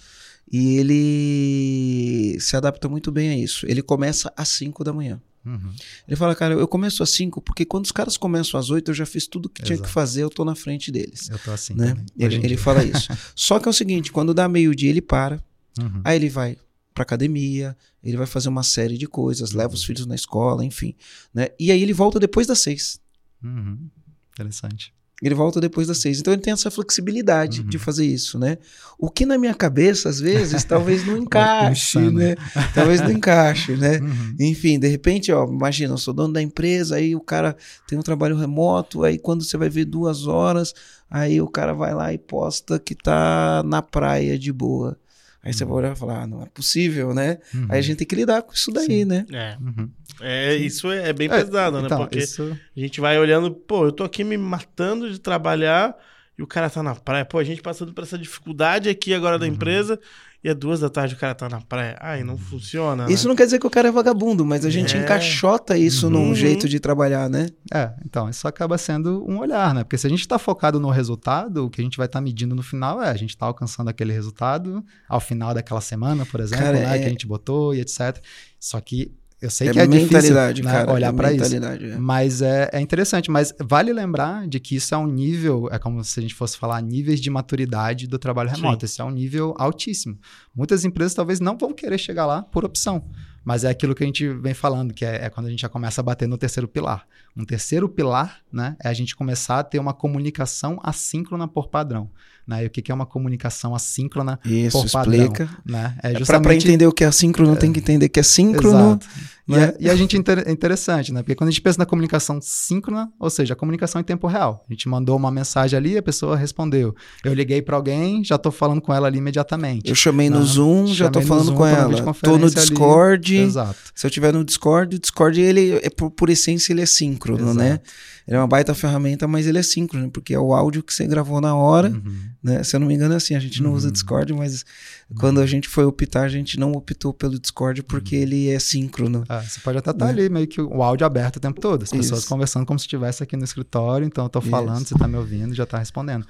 E ele se adapta muito bem a isso. Ele começa às 5 da manhã. Uhum. Ele fala, cara, eu começo às 5 porque quando os caras começam às 8 eu já fiz tudo que Exato. tinha que fazer, eu tô na frente deles. Eu tô assim. Né? Ele, ele fala isso. Só que é o seguinte, quando dá meio-dia ele para, uhum. aí ele vai para academia, ele vai fazer uma série de coisas, leva os filhos na escola, enfim, né? E aí ele volta depois das seis. Uhum. Interessante. Ele volta depois das seis. Então ele tem essa flexibilidade uhum. de fazer isso, né? O que na minha cabeça, às vezes, talvez não encaixe, né? talvez não encaixe, né? Uhum. Enfim, de repente, ó, imagina, eu sou dono da empresa, aí o cara tem um trabalho remoto, aí quando você vai ver duas horas, aí o cara vai lá e posta que tá na praia de boa. Aí você vai olhar e falar, ah, não é possível, né? Uhum. Aí a gente tem que lidar com isso daí, Sim. né? É. Uhum. é isso é bem é, pesado, né? Então, Porque isso... a gente vai olhando, pô, eu tô aqui me matando de trabalhar e o cara tá na praia. Pô, a gente passando por essa dificuldade aqui agora da uhum. empresa e é duas da tarde o cara tá na praia. Ai, não funciona. Isso né? não quer dizer que o cara é vagabundo, mas a gente é. encaixota isso uhum. num jeito de trabalhar, né? É, então, isso acaba sendo um olhar, né? Porque se a gente tá focado no resultado, o que a gente vai estar tá medindo no final é a gente tá alcançando aquele resultado ao final daquela semana, por exemplo, cara, né? É... Que a gente botou e etc. Só que eu sei é que é difícil né, cara, olhar é para isso, é. mas é, é interessante. Mas vale lembrar de que isso é um nível, é como se a gente fosse falar níveis de maturidade do trabalho remoto. Sim. Esse é um nível altíssimo. Muitas empresas talvez não vão querer chegar lá por opção. Mas é aquilo que a gente vem falando, que é, é, quando a gente já começa a bater no terceiro pilar. Um terceiro pilar né, é a gente começar a ter uma comunicação assíncrona por padrão. Né? E o que, que é uma comunicação assíncrona Isso, por explica. padrão? Né? É justamente... Para entender o que é assíncrono, é... tem que entender que é síncrono. Exato. Né? E, é, e, a gente é interessante, né? Porque quando a gente pensa na comunicação síncrona, ou seja, a comunicação em tempo real. A gente mandou uma mensagem ali, a pessoa respondeu. Eu liguei para alguém, já estou falando com ela ali imediatamente. Eu chamei no? Zoom, já estou falando Zoom, com ela. Estou no Discord. Ali. Exato. Se eu tiver no Discord, o Discord ele é por, por essência ele é síncrono? Exato. né? Ele é uma baita ferramenta, mas ele é síncrono, porque é o áudio que você gravou na hora, uhum. né? Se eu não me engano é assim, a gente não uhum. usa Discord, mas uhum. quando a gente foi optar, a gente não optou pelo Discord porque uhum. ele é síncrono. Ah, você pode até estar tá né? ali meio que o áudio aberto o tempo todo, as pessoas Isso. conversando como se estivesse aqui no escritório, então eu tô falando, Isso. você tá me ouvindo, já tá respondendo.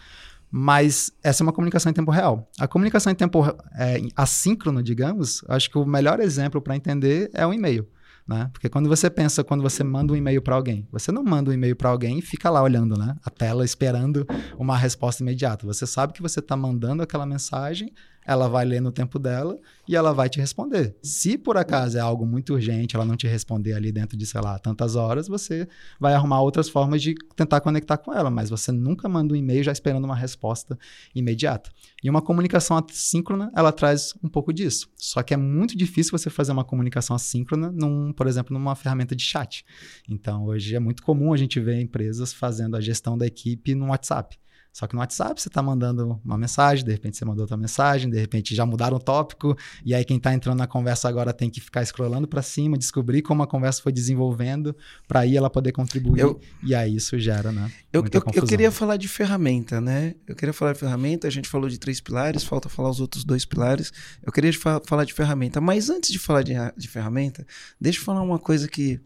Mas essa é uma comunicação em tempo real. A comunicação em tempo é, assíncrono, digamos, acho que o melhor exemplo para entender é o e-mail. Né? Porque quando você pensa, quando você manda um e-mail para alguém, você não manda um e-mail para alguém e fica lá olhando né? a tela esperando uma resposta imediata. Você sabe que você está mandando aquela mensagem ela vai ler no tempo dela e ela vai te responder. Se por acaso é algo muito urgente, ela não te responder ali dentro de, sei lá, tantas horas, você vai arrumar outras formas de tentar conectar com ela, mas você nunca manda um e-mail já esperando uma resposta imediata. E uma comunicação assíncrona, ela traz um pouco disso. Só que é muito difícil você fazer uma comunicação assíncrona, num, por exemplo, numa ferramenta de chat. Então, hoje é muito comum a gente ver empresas fazendo a gestão da equipe no WhatsApp. Só que no WhatsApp você está mandando uma mensagem, de repente você mandou outra mensagem, de repente já mudaram o tópico, e aí quem está entrando na conversa agora tem que ficar scrollando para cima, descobrir como a conversa foi desenvolvendo, para aí ela poder contribuir, eu, e aí isso gera, né? Eu, eu, eu, queria falar de ferramenta, né? Eu queria falar de ferramenta, a gente falou de três pilares, falta falar os outros dois pilares. Eu queria falar de ferramenta, mas antes de falar de, de ferramenta, deixa eu falar uma coisa que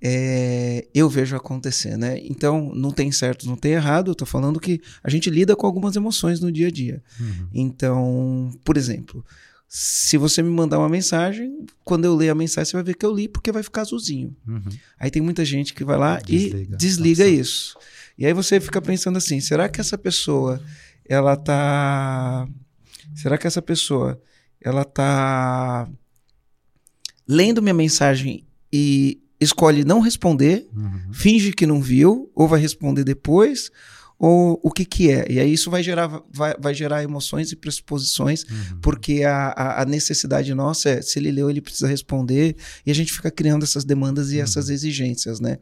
é, eu vejo acontecer, né? Então, não tem certo, não tem errado. Eu tô falando que a gente lida com algumas emoções no dia a dia. Uhum. Então, por exemplo, se você me mandar uma mensagem, quando eu ler a mensagem, você vai ver que eu li porque vai ficar azulzinho. Uhum. Aí tem muita gente que vai lá desliga. e desliga Nossa. isso. E aí você fica pensando assim: será que essa pessoa, ela tá. Será que essa pessoa, ela tá lendo minha mensagem e escolhe não responder, uhum. finge que não viu, ou vai responder depois, ou o que que é. E aí isso vai gerar, vai, vai gerar emoções e pressuposições, uhum. porque a, a, a, necessidade nossa é, se ele leu, ele precisa responder, e a gente fica criando essas demandas e uhum. essas exigências, né?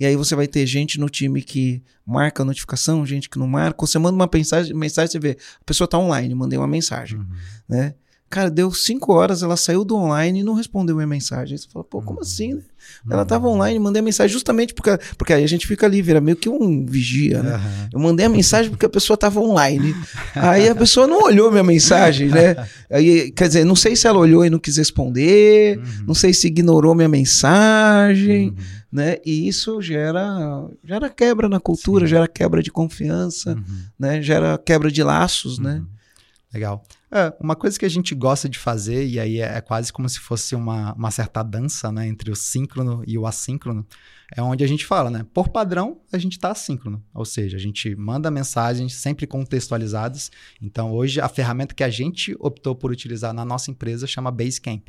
E aí você vai ter gente no time que marca a notificação, gente que não marca, ou você manda uma mensagem, mensagem você vê, a pessoa está online, mandei uma mensagem, uhum. né? Cara, deu cinco horas, ela saiu do online e não respondeu minha mensagem. Aí você fala, pô, como uhum. assim, né? Ela estava online, mandei a mensagem justamente porque, porque aí a gente fica ali, vira meio que um vigia, né? Uhum. Eu mandei a mensagem porque a pessoa estava online. aí a pessoa não olhou minha mensagem, né? Aí, quer dizer, não sei se ela olhou e não quis responder, uhum. não sei se ignorou minha mensagem, uhum. né? E isso gera, gera quebra na cultura, Sim. gera quebra de confiança, uhum. né? Gera quebra de laços, né? Uhum. Legal. É, uma coisa que a gente gosta de fazer, e aí é, é, quase como se fosse uma, uma certa dança né, entre o síncrono e o assíncrono, é onde a gente fala, né? Por padrão, a gente está assíncrono. Ou seja, a gente manda mensagens sempre contextualizadas. Então, hoje, a ferramenta que a gente optou por utilizar na nossa empresa chama Basecamp.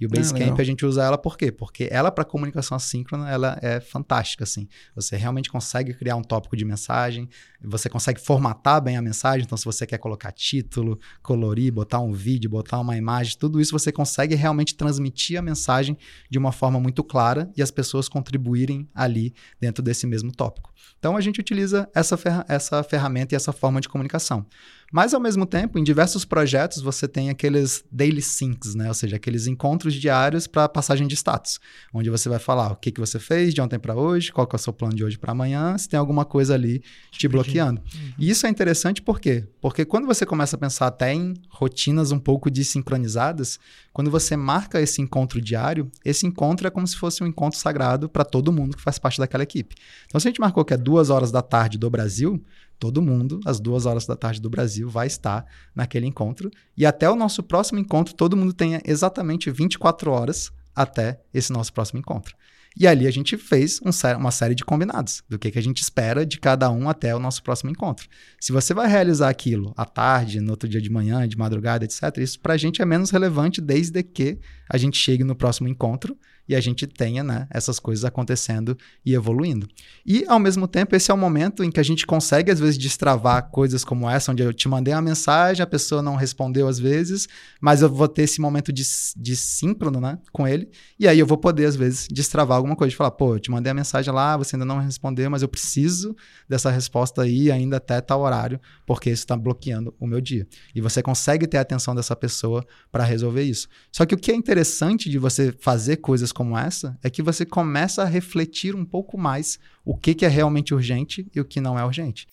E o ah, Basecamp ah, a gente usa ela por quê? Porque ela para comunicação assíncrona ela é fantástica assim. Você realmente consegue criar um tópico de mensagem, você consegue formatar bem a mensagem, então se você quer colocar título, colorir, botar um vídeo, botar uma imagem, tudo isso você consegue realmente transmitir a mensagem de uma forma muito clara e as pessoas contribuírem ali dentro desse mesmo tópico. Então a gente utiliza essa, ferra essa ferramenta e essa forma de comunicação. Mas, ao mesmo tempo, em diversos projetos, você tem aqueles daily syncs, né? Ou seja, aqueles encontros diários para passagem de status, onde você vai falar o que, que você fez de ontem para hoje, qual que é o seu plano de hoje para amanhã, se tem alguma coisa ali te bloqueando. Uhum. E isso é interessante por quê? Porque quando você começa a pensar até em rotinas um pouco desincronizadas, quando você marca esse encontro diário, esse encontro é como se fosse um encontro sagrado para todo mundo que faz parte daquela equipe. Então, se a gente marcou que é duas horas da tarde do Brasil, todo mundo, às duas horas da tarde do Brasil, vai estar naquele encontro. E até o nosso próximo encontro, todo mundo tenha exatamente 24 horas até esse nosso próximo encontro. E ali a gente fez um, uma série de combinados do que, que a gente espera de cada um até o nosso próximo encontro. Se você vai realizar aquilo à tarde, no outro dia de manhã, de madrugada, etc., isso para a gente é menos relevante desde que a gente chegue no próximo encontro e a gente tenha né, essas coisas acontecendo e evoluindo. E, ao mesmo tempo, esse é o momento em que a gente consegue, às vezes, destravar coisas como essa, onde eu te mandei uma mensagem, a pessoa não respondeu às vezes, mas eu vou ter esse momento de, de síncrono né, com ele, e aí eu vou poder, às vezes, destravar alguma coisa, de falar, pô, eu te mandei a mensagem lá, você ainda não respondeu, mas eu preciso dessa resposta aí ainda até tal horário, porque isso está bloqueando o meu dia. E você consegue ter a atenção dessa pessoa para resolver isso. Só que o que é interessante de você fazer coisas como essa é que você começa a refletir um pouco mais o que, que é realmente urgente e o que não é urgente.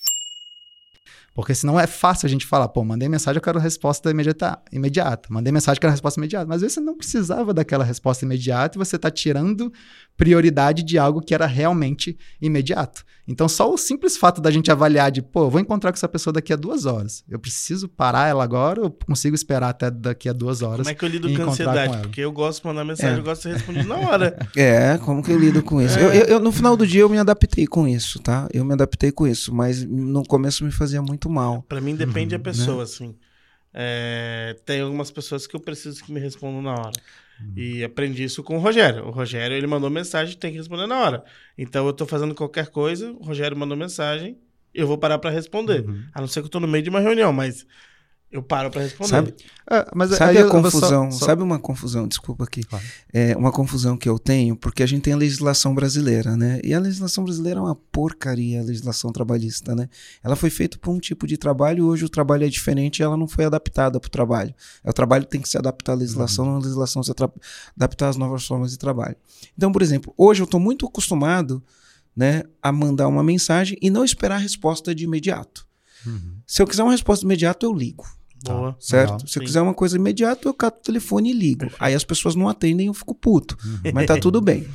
Porque senão é fácil a gente falar, pô, mandei mensagem, eu quero resposta imediata. imediata. Mandei mensagem, eu quero resposta imediata. Mas às vezes você não precisava daquela resposta imediata e você está tirando prioridade de algo que era realmente imediato. Então, só o simples fato da gente avaliar de, pô, eu vou encontrar com essa pessoa daqui a duas horas. Eu preciso parar ela agora ou consigo esperar até daqui a duas horas? Como é que eu lido com ansiedade? Porque eu gosto de mandar mensagem, é. eu gosto de responder na hora. É, como que eu lido com isso? É. Eu, eu, eu, no final do dia eu me adaptei com isso, tá? Eu me adaptei com isso, mas no começo me fazia muito mal. Para mim depende uhum, da pessoa, né? assim. É, tem algumas pessoas que eu preciso que me respondam na hora. Uhum. E aprendi isso com o Rogério. O Rogério, ele mandou mensagem, tem que responder na hora. Então eu tô fazendo qualquer coisa, o Rogério mandou mensagem, eu vou parar para responder. Uhum. A não ser que eu tô no meio de uma reunião, mas Eu paro para responder. Sabe, é, mas sabe a confusão? Só, só... Sabe uma confusão? Desculpa aqui. Claro. É uma confusão que eu tenho, porque a gente tem a legislação brasileira, né? E a legislação brasileira é uma porcaria, a legislação trabalhista, né? Ela foi feita para um tipo de trabalho, hoje o trabalho é diferente e ela não foi adaptada para o trabalho. É, o trabalho tem que se adaptar à legislação, uhum. não a legislação se adaptar às novas formas de trabalho. Então, por exemplo, hoje eu estou muito acostumado né, a mandar uma mensagem e não esperar a resposta de imediato. Uhum. Se eu quiser uma resposta imediata, eu ligo. Boa. Certo? Legal. Se eu Sim. quiser uma coisa imediata, eu cato o telefone e ligo. Perfeito. Aí as pessoas não atendem, eu fico puto. Uhum. Mas tá tudo bem.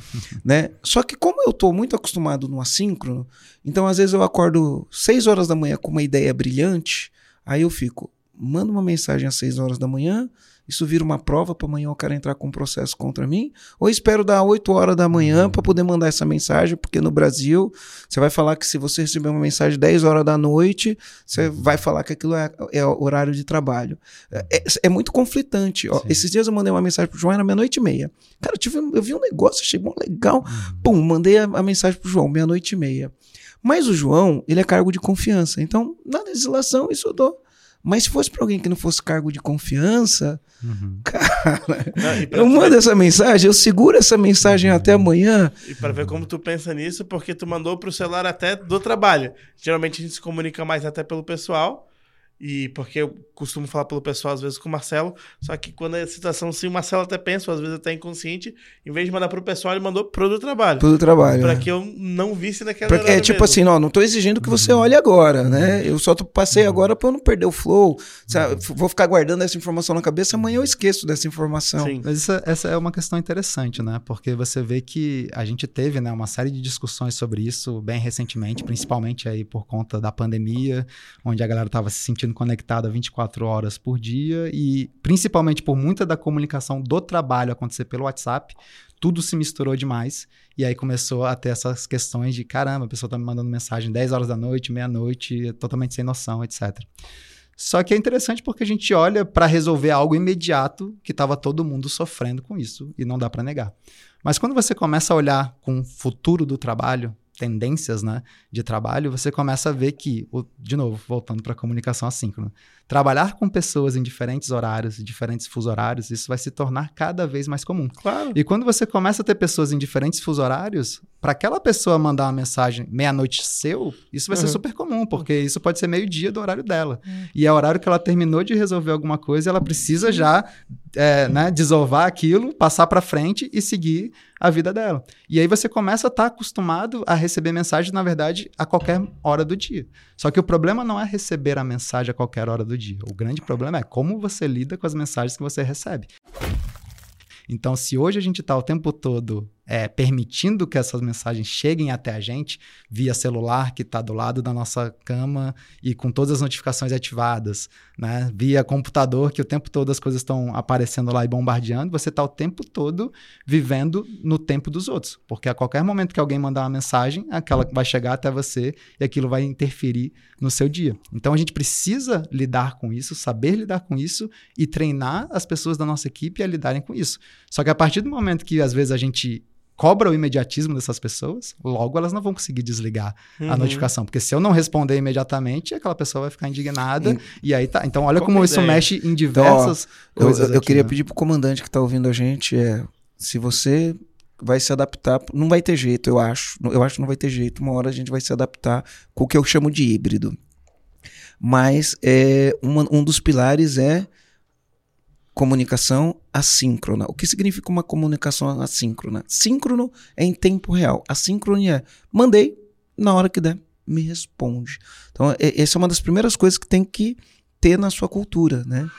né? Só que como eu tô muito acostumado no assíncrono, então às vezes eu acordo 6 horas da manhã com uma ideia brilhante, aí eu fico, mando uma mensagem às 6 horas da manhã, isso vira uma prova para amanhã o cara entrar com um processo contra mim? Ou espero dar 8 horas da manhã para poder mandar essa mensagem? Porque no Brasil, você vai falar que se você receber uma mensagem 10 horas da noite, você vai falar que aquilo é, é horário de trabalho. É, é, é muito conflitante. Ó, esses dias eu mandei uma mensagem pro João, era meia-noite e meia. Cara, eu, tive, eu vi um negócio, achei bom, legal. Uhum. Pum, mandei a, a mensagem pro João, meia-noite e meia. Mas o João, ele é cargo de confiança. Então, na legislação, isso eu dou. Mas se fosse para alguém que não fosse cargo de confiança, uhum. cara, não, eu mando ver... essa mensagem, eu seguro essa mensagem uhum. até amanhã. E para ver como tu pensa nisso, porque tu mandou pro celular até do trabalho. Geralmente a gente se comunica mais até pelo pessoal. E porque eu costumo falar pelo pessoal, às vezes, com o Marcelo, só que quando é a situação assim, o Marcelo até pensa, às vezes até inconsciente, em vez de mandar pro pessoal, ele mandou pro do trabalho. Pro do trabalho. Pra é. que eu não visse naquela Porque é tipo mesmo. assim, não, não tô exigindo que você olhe agora, né? Eu só passei uhum. agora pra eu não perder o flow. Sabe? Vou ficar guardando essa informação na cabeça, amanhã eu esqueço dessa informação. Sim. Mas essa, essa é uma questão interessante, né? Porque você vê que a gente teve né, uma série de discussões sobre isso bem recentemente, principalmente aí por conta da pandemia, onde a galera tava se sentindo conectada 24 horas por dia e principalmente por muita da comunicação do trabalho acontecer pelo WhatsApp, tudo se misturou demais. E aí começou a ter essas questões de caramba, a pessoa tá me mandando mensagem 10 horas da noite, meia-noite, totalmente sem noção, etc. Só que é interessante porque a gente olha para resolver algo imediato que estava todo mundo sofrendo com isso e não dá para negar. Mas quando você começa a olhar com o futuro do trabalho, tendências né, de trabalho, você começa a ver que, de novo, voltando para a comunicação assíncrona, trabalhar com pessoas em diferentes horários, diferentes fuso horários, isso vai se tornar cada vez mais comum. Claro. E quando você começa a ter pessoas em diferentes fuso horários, para aquela pessoa mandar uma mensagem meia-noite seu, isso vai uhum. ser super comum, porque isso pode ser meio-dia do horário dela. Uhum. E é o horário que ela terminou de resolver alguma coisa e ela precisa já é, né, desovar aquilo, passar para frente e seguir a vida dela. E aí você começa a estar tá acostumado a receber mensagem, na verdade, a qualquer hora do dia. Só que o problema não é receber a mensagem a qualquer hora do dia. O grande problema é como você lida com as mensagens que você recebe. Então, se hoje a gente está o tempo todo é, permitindo que essas mensagens cheguem até a gente via celular que está do lado da nossa cama e com todas as notificações ativadas, né? via computador que o tempo todo as coisas estão aparecendo lá e bombardeando, você está o tempo todo vivendo no tempo dos outros, porque a qualquer momento que alguém mandar uma mensagem, aquela vai chegar até você e aquilo vai interferir no seu dia. Então a gente precisa lidar com isso, saber lidar com isso e treinar as pessoas da nossa equipe a lidarem com isso. Só que a partir do momento que às vezes a gente cobra o imediatismo dessas pessoas, logo elas não vão conseguir desligar uhum. a notificação. Porque se eu não responder imediatamente, aquela pessoa vai ficar indignada. E aí tá. Então, olha Qual como isso ideia? mexe em diversas então, coisas. Eu, eu aqui, queria né? pedir pro comandante que está ouvindo a gente: é, se você vai se adaptar, não vai ter jeito, eu acho. Eu acho que não vai ter jeito. Uma hora a gente vai se adaptar com o que eu chamo de híbrido. Mas é, uma, um dos pilares é comunicação assíncrona. O que significa uma comunicação assíncrona? Síncrono é em tempo real. Assíncrone é mandei, na hora que der, me responde. Então, essa é uma das primeiras coisas que tem que ter na sua cultura, né?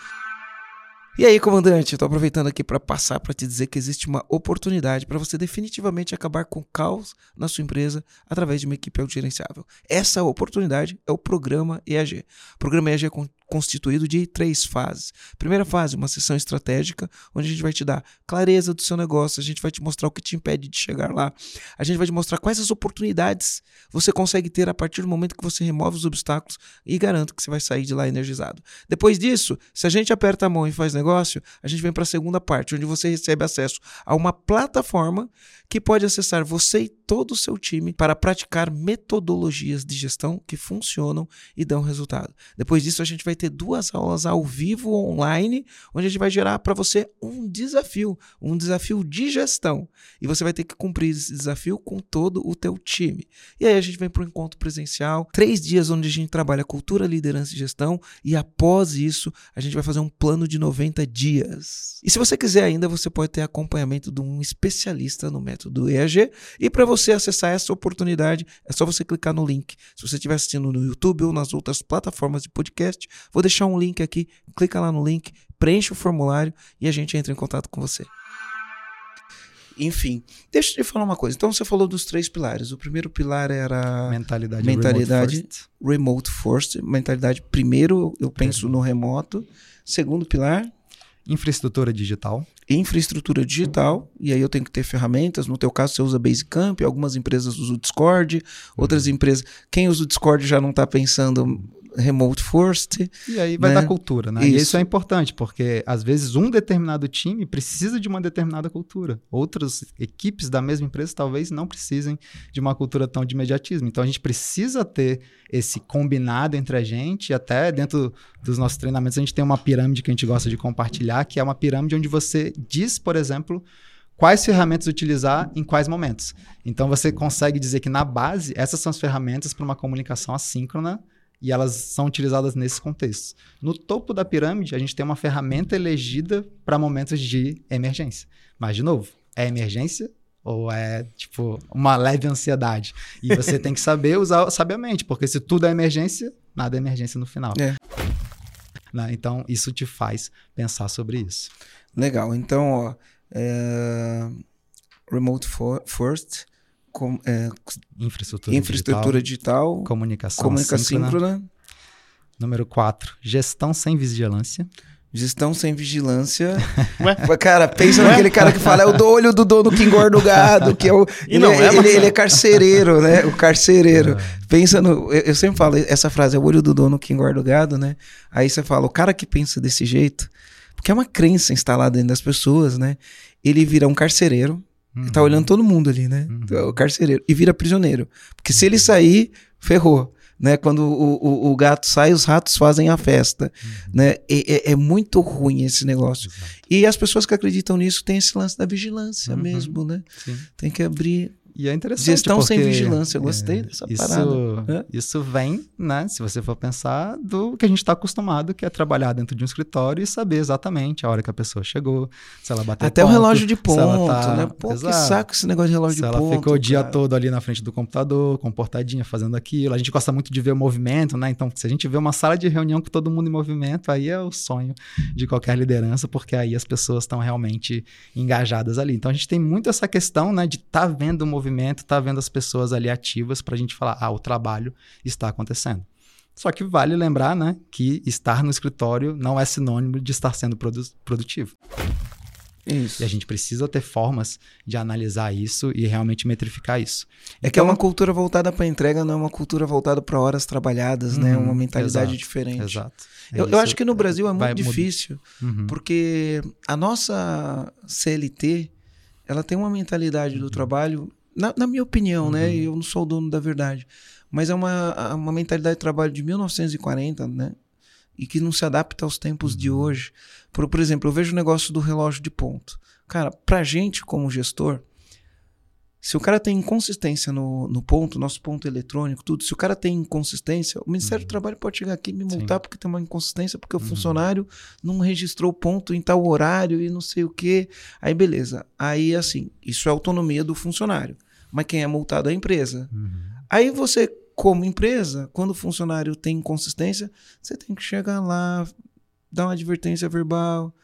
E aí, comandante, estou aproveitando aqui para passar para te dizer que existe uma oportunidade para você definitivamente acabar com o caos na sua empresa através de uma equipe autogerenciável. Essa oportunidade é o programa EAG. O programa EAG é constituído de três fases. Primeira fase, uma sessão estratégica, onde a gente vai te dar clareza do seu negócio, a gente vai te mostrar o que te impede de chegar lá, a gente vai te mostrar quais as oportunidades você consegue ter a partir do momento que você remove os obstáculos e garanto que você vai sair de lá energizado. Depois disso, se a gente aperta a mão e faz negócio, a gente vem para a segunda parte, onde você recebe acesso a uma plataforma que pode acessar você e todo o seu time para praticar metodologias de gestão que funcionam e dão resultado. Depois disso, a gente vai vai ter duas aulas ao vivo online, onde a gente vai gerar para você um desafio, um desafio de gestão. E você vai ter que cumprir esse desafio com todo o teu time. E aí a gente vem para o encontro presencial, três dias onde a gente trabalha cultura, liderança e gestão, e após isso a gente vai fazer um plano de 90 dias. E se você quiser ainda, você pode ter acompanhamento de um especialista no método EAG. E para você acessar essa oportunidade, é só você clicar no link. Se você estiver assistindo no YouTube ou nas outras plataformas de podcast, vou deixar um link aqui. Clica lá no link, preenche o formulário e a gente entra em contato com você. Enfim, deixa eu te falar uma coisa. Então você falou dos três pilares. O primeiro pilar era mentalidade, mentalidade remote first. remote first. Mentalidade, primeiro eu penso no remoto. Segundo pilar, infraestrutura digital. Infraestrutura digital, e aí eu tenho que ter ferramentas. No teu caso, você usa Basecamp, algumas empresas usam o Discord, outras empresas. Quem usa o Discord já não está pensando remote first. E aí vai né? dar cultura, né? Isso. E isso é importante, porque às vezes um determinado time precisa de uma determinada cultura. Outras equipes da mesma empresa talvez não precisem de uma cultura tão de imediatismo. Então a gente precisa ter esse combinado entre a gente, e até dentro dos nossos treinamentos a gente tem uma pirâmide que a gente gosta de compartilhar, que é uma pirâmide onde você diz, por exemplo, quais ferramentas utilizar em quais momentos. Então você consegue dizer que na base essas são as ferramentas para uma comunicação assíncrona e elas são utilizadas nesse contexto. No topo da pirâmide, a gente tem uma ferramenta elegida para momentos de emergência. Mas, de novo, é emergência ou é, tipo, uma leve ansiedade? E você tem que saber usar sabiamente, porque se tudo é emergência, nada é emergência no final. É. Né? Então, isso te faz pensar sobre isso. Legal. Então, ó, é... Remote for First com, é, infraestrutura, infraestrutura digital, digital, comunicação, comunicação síncrona. síncrona. Número 4, gestão sem vigilância. Gestão sem vigilância. Ué? Cara, pensa Ué? naquele cara que fala, é o do olho do dono que engorda o gado, que é o. Ele, é, é, ele, ele, é carcereiro, né? O carcereiro. É. Pensa no. Eu, eu, sempre falo, essa frase é o olho do dono que engorda o gado, né? Aí você fala, o cara que pensa desse jeito, porque é uma crença instalada dentro das pessoas, né? Ele vira um carcereiro, Uhum. Tá olhando todo mundo ali, né? Uhum. Então, o carcereiro. E vira prisioneiro. Porque se ele sair, ferrou. Né? Quando o, o, o gato sai, os ratos fazem a festa. Uhum. Né? É, é, muito ruim esse negócio. Exato. E as pessoas que acreditam nisso têm esse lance da vigilância uhum. mesmo, né? Sim. Tem que abrir e é interessante. Gestão sem vigilância, eu gostei é, dessa isso, parada. Isso vem, né? Se você for pensar, do que a gente está acostumado, que é trabalhar dentro de um escritório e saber exatamente a hora que a pessoa chegou, se ela bateu Até ponto, o relógio de ponto, tá... né? Pô, Exato. que saco esse negócio de relógio se de ponto. Se ela ficou o dia todo ali na frente do computador, comportadinha, fazendo aquilo. A gente gosta muito de ver o movimento, né? Então, se a gente vê uma sala de reunião com todo mundo em movimento, aí é o sonho de qualquer liderança, porque aí as pessoas estão realmente engajadas ali. Então, a gente tem muito essa questão, né, de estar tá vendo o movimento, estar tá vendo as pessoas ali ativas para a gente falar, ah, o trabalho está acontecendo. Só que vale lembrar, né, que estar no escritório não é sinônimo de estar sendo produ produtivo. Isso. E a gente precisa ter formas de analisar isso e realmente metrificar isso. É então, que é uma cultura voltada para entrega, não é uma cultura voltada para horas trabalhadas, né? uhum, né? Uma mentalidade exato, diferente. Exato. É eu, eu, acho que no Brasil é muito difícil, uhum. porque a nossa CLT, ela tem uma mentalidade do uhum. trabalho na, na minha opinião, né? uhum. né? Eu não sou o dono da verdade. Mas é uma, uma mentalidade de trabalho de 1940, né? E que não se adapta aos tempos uhum. de hoje. Por, por exemplo, eu vejo o negócio do relógio de ponto. Cara, pra gente como gestor, se o cara tem inconsistência no, no ponto, nosso ponto eletrônico, tudo, se o cara tem inconsistência, o Ministério uhum. do Trabalho pode chegar aqui e me multar Sim. porque tem uma inconsistência, porque uhum. o funcionário não registrou o ponto em tal horário e não sei o quê. Aí, beleza. Aí, assim, isso é autonomia do funcionário mas quem é multado é a empresa. Uhum. Aí você, como empresa, quando o funcionário tem inconsistência, você tem que chegar lá, dar uma advertência verbal,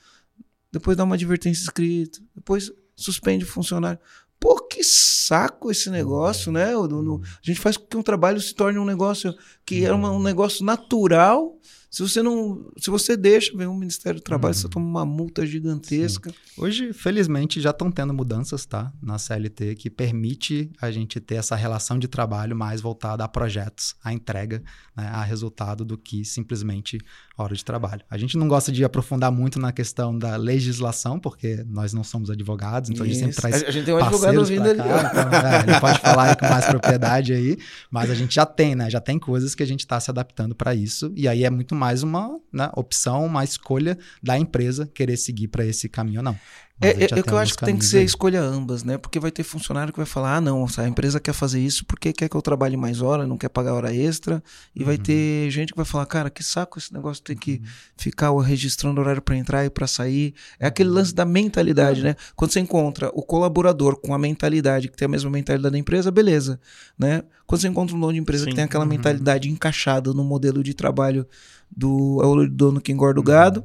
depois dar uma advertência escrita, depois suspende o funcionário. Pô, que saco esse negócio, né? O, no, a gente faz com que um trabalho se torne um negócio que é uma, um negócio natural se você não, se você deixa, vem o Ministério do Trabalho, uhum. você toma uma multa gigantesca. Sim. Hoje, felizmente, já estão tendo mudanças, tá, na CLT que permite a gente ter essa relação de trabalho mais voltada a projetos, a entrega, né, a resultado do que simplesmente hora de trabalho. A gente não gosta de aprofundar muito na questão da legislação, porque nós não somos advogados, então Isso. a gente sempre traz A gente tem um advogado ouvindo ali. Então, é, ele pode falar com mais propriedade aí, mas a gente já tem, né? Já tem coisas que a gente está se adaptando para isso. E aí é muito mais uma né, opção, uma escolha da empresa querer seguir para esse caminho ou não. É, é, é que eu acho que tem que ser aí. escolha ambas, né? Porque vai ter funcionário que vai falar: ah, não, a empresa quer fazer isso porque quer que eu trabalhe mais hora, não quer pagar hora extra. E uhum. vai ter gente que vai falar: cara, que saco esse negócio tem que uhum. ficar registrando horário para entrar e para sair. É aquele uhum. lance da mentalidade, né? Quando você encontra o colaborador com a mentalidade que tem a mesma mentalidade da empresa, beleza, né? Quando você encontra um dono de empresa Sim. que tem aquela uhum. mentalidade encaixada no modelo de trabalho do, é dono que engorda o gado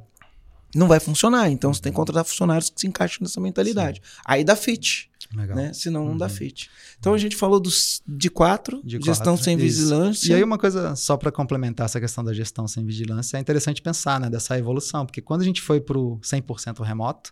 não vai funcionar. Então você tem que contratar funcionários que se encaixem nessa mentalidade. Sim. Aí dá fit. Legal. Né? Senão não uhum. dá fit. Então a gente falou dos, de quatro, de gestão quatro. sem Isso. vigilância. E aí uma coisa, só para complementar essa questão da gestão sem vigilância, é interessante pensar né, dessa evolução, porque quando a gente foi para o 100% remoto,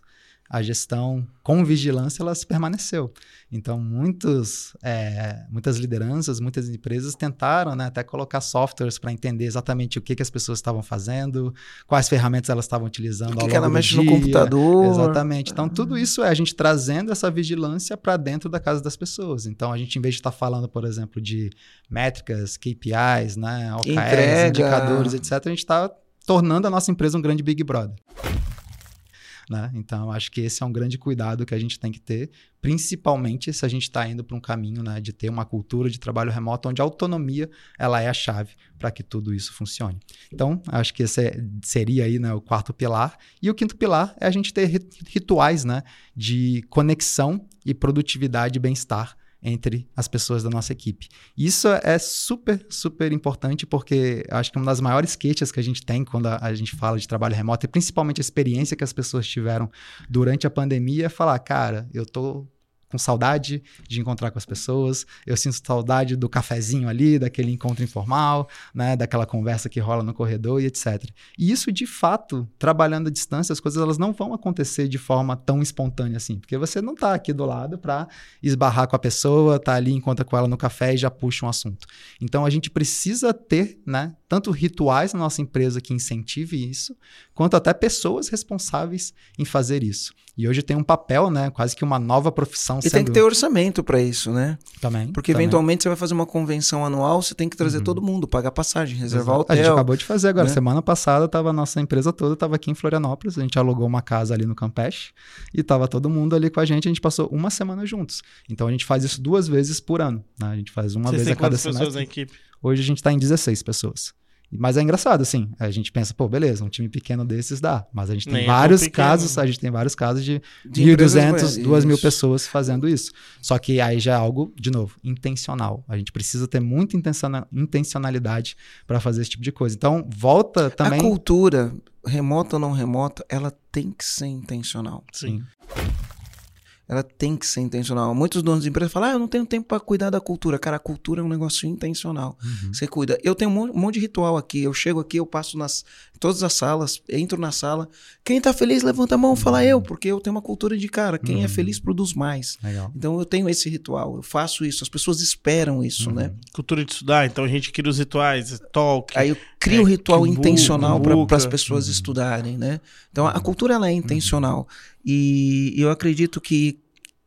a gestão com vigilância ela se permaneceu. Então, muitos, é, muitas lideranças, muitas empresas tentaram né, até colocar softwares para entender exatamente o que, que as pessoas estavam fazendo, quais ferramentas elas estavam utilizando. O que, que ela mexe no computador. Exatamente. Então, tudo isso é a gente trazendo essa vigilância para dentro da casa das pessoas. Então, a gente, em vez de estar tá falando, por exemplo, de métricas, KPIs, né, OKRs, indicadores, etc., a gente está tornando a nossa empresa um grande Big Brother. Né? Então, acho que esse é um grande cuidado que a gente tem que ter, principalmente se a gente está indo para um caminho né, de ter uma cultura de trabalho remoto onde a autonomia ela é a chave para que tudo isso funcione. Então, acho que esse é, seria aí né, o quarto pilar. E o quinto pilar é a gente ter rituais né, de conexão e produtividade e bem-estar entre as pessoas da nossa equipe. Isso é super, super importante porque acho que uma das maiores queixas que a gente tem quando a, a, gente fala de trabalho remoto, e principalmente a experiência que as pessoas tiveram durante a pandemia, é falar, cara, eu tô com saudade de encontrar com as pessoas, eu sinto saudade do cafezinho ali, daquele encontro informal, né, daquela conversa que rola no corredor e etc. E isso, de fato, trabalhando à distância, as coisas elas não vão acontecer de forma tão espontânea assim, porque você não está aqui do lado para esbarrar com a pessoa, tá ali, encontra com ela no café e já puxa um assunto. Então a gente precisa ter, né, tanto rituais na nossa empresa que incentive isso, quanto até pessoas responsáveis em fazer isso. E hoje tem um papel, né? Quase que uma nova profissão. E sendo... tem que ter orçamento para isso, né? Também. Porque também. eventualmente você vai fazer uma convenção anual, você tem que trazer uhum. todo mundo, pagar passagem, reservar Exato. hotel. A gente acabou de fazer agora. Né? Semana passada tava a nossa empresa toda estava aqui em Florianópolis. A gente alugou uma casa ali no Campeche e tava todo mundo ali com a gente. A gente passou uma semana juntos. Então a gente faz isso duas vezes por ano. Né? A gente faz uma Vocês vez a cada semana. pessoas na equipe? Hoje a gente está em 16 pessoas. Mas é engraçado, assim. A gente pensa, pô, beleza, um time pequeno desses dá. Mas a gente tem Nem é vários é casos, a gente tem vários casos de, de 1.200, 2.000 pessoas fazendo isso. Só que aí já é algo, de novo, intencional. A gente precisa ter muita intencionalidade para fazer esse tipo de coisa. Então, volta também. A cultura, remota ou não remota, ela tem que ser intencional. Sim ela tem que ser intencional. Muitos donos de empresas falam, ah, eu não tenho tempo para cuidar da cultura. Cara, a cultura é um negócio intencional. Uhum. Você cuida. Eu tenho um monte de ritual aqui. Eu chego aqui, eu passo nas todas as salas, entro na sala. Quem tá feliz, levanta a mão, fala uhum. eu, porque eu tenho uma cultura de cara. Quem é uhum. é feliz produz mais. Legal. Então eu tenho esse ritual, eu faço isso. As pessoas esperam isso, né? Uhum. Cultura de estudar, então a gente cria os rituais, talk. Aí eu crio o é, ritual intencional para as pessoas uhum. estudarem, né? Então a cultura ela é intencional. E eu acredito que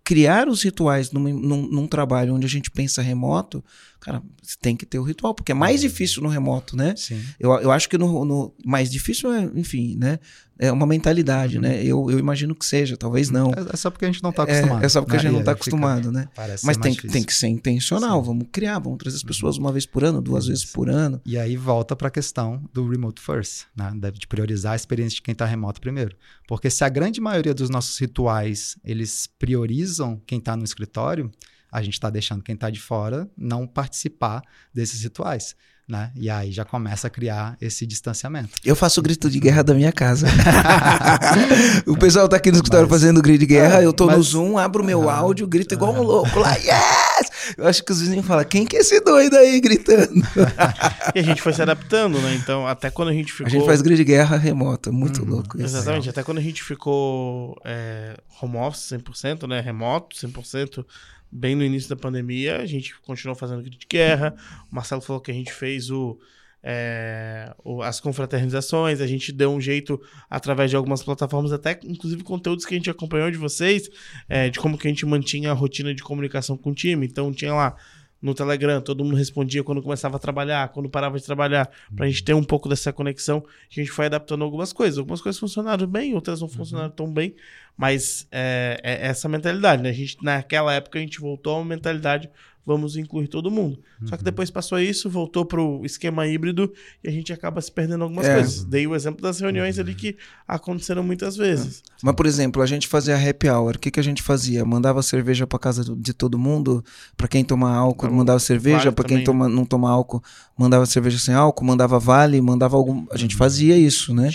criar os rituais num, num, num, trabalho onde a gente pensa remoto, cara, tem que ter o ritual, porque é mais difícil no remoto, né? Sim. Eu, eu acho que no, no mais difícil é, enfim, né? É uma mentalidade, uhum. né? Eu, eu imagino que seja, talvez não. É, é só porque a gente não está acostumado. É, é, só porque né? a gente não está acostumado, né? Mas tem, tem que ser intencional. Sim. Vamos criar, vamos trazer as uhum. pessoas uma vez por ano, duas vezes por ano. E aí volta para a questão do remote first, né? De priorizar a experiência de quem está remoto primeiro. Porque se a grande maioria dos nossos rituais eles priorizam quem está no escritório, a gente está deixando quem está de fora não participar desses rituais né? E aí já começa a criar esse distanciamento. Eu faço o grito de guerra da minha casa. o pessoal tá aqui no escritório mas, fazendo grito de guerra, é, eu tô mas, no Zoom, abro meu áudio, grito igual um louco lá, yes! Eu acho que os vizinhos falam, quem que é esse doido aí gritando? e a gente foi se adaptando, né? Então, até quando a gente ficou... A gente faz grito de guerra remota, muito uhum, louco. Isso. Exatamente, até quando a gente ficou é, home office 100%, né? Remoto 100%, bem no início da pandemia, a gente continuou fazendo grito de guerra. O Marcelo falou que a gente fez o é, as confraternizações, a gente deu um jeito através de algumas plataformas, até inclusive conteúdos que a gente acompanhou de vocês, é, de como que a gente mantinha a rotina de comunicação com o time. Então tinha lá no Telegram, todo mundo respondia quando começava a trabalhar, quando parava de trabalhar, para a gente ter um pouco dessa conexão. A gente foi adaptando algumas coisas. Algumas coisas funcionaram bem, outras não funcionaram uhum. tão bem, mas é, é, essa mentalidade, né? A gente, naquela época a gente voltou a uma mentalidade vamos incluir todo mundo. Uhum. Só que uhum. depois passou isso, voltou para o esquema híbrido e a gente acaba se perdendo algumas é. coisas. Dei o exemplo das reuniões ali que aconteceram muitas vezes. É. Mas, por exemplo, a gente fazia happy hour. O que, que a gente fazia? Mandava cerveja para casa de todo mundo. Para quem toma álcool, então, mandava cerveja. Para quem toma, não toma álcool, mandava cerveja sem álcool. Mandava vale, mandava algum. A gente uhum. fazia isso, né?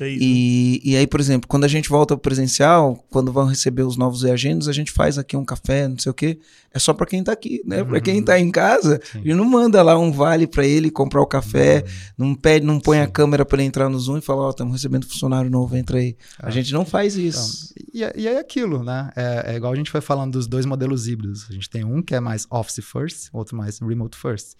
E, né? e aí, por exemplo, quando a gente volta pro presencial, quando vão receber os novos reagendos, a gente faz aqui um café, não sei o quê. É só para quem tá aqui, né? Uhum. Para quem tá em casa, Sim. e não manda lá um vale para ele comprar o café, uhum. não pede, não põe Sim. a câmera para ele entrar no Zoom e falar, ó, oh, estamos recebendo funcionário novo, entra aí. Ah. A gente não faz isso. Então, e, é, e é aquilo, né? É, é, igual a gente foi falando dos dois modelos híbridos. A gente tem um que é mais office first, outro mais remote first.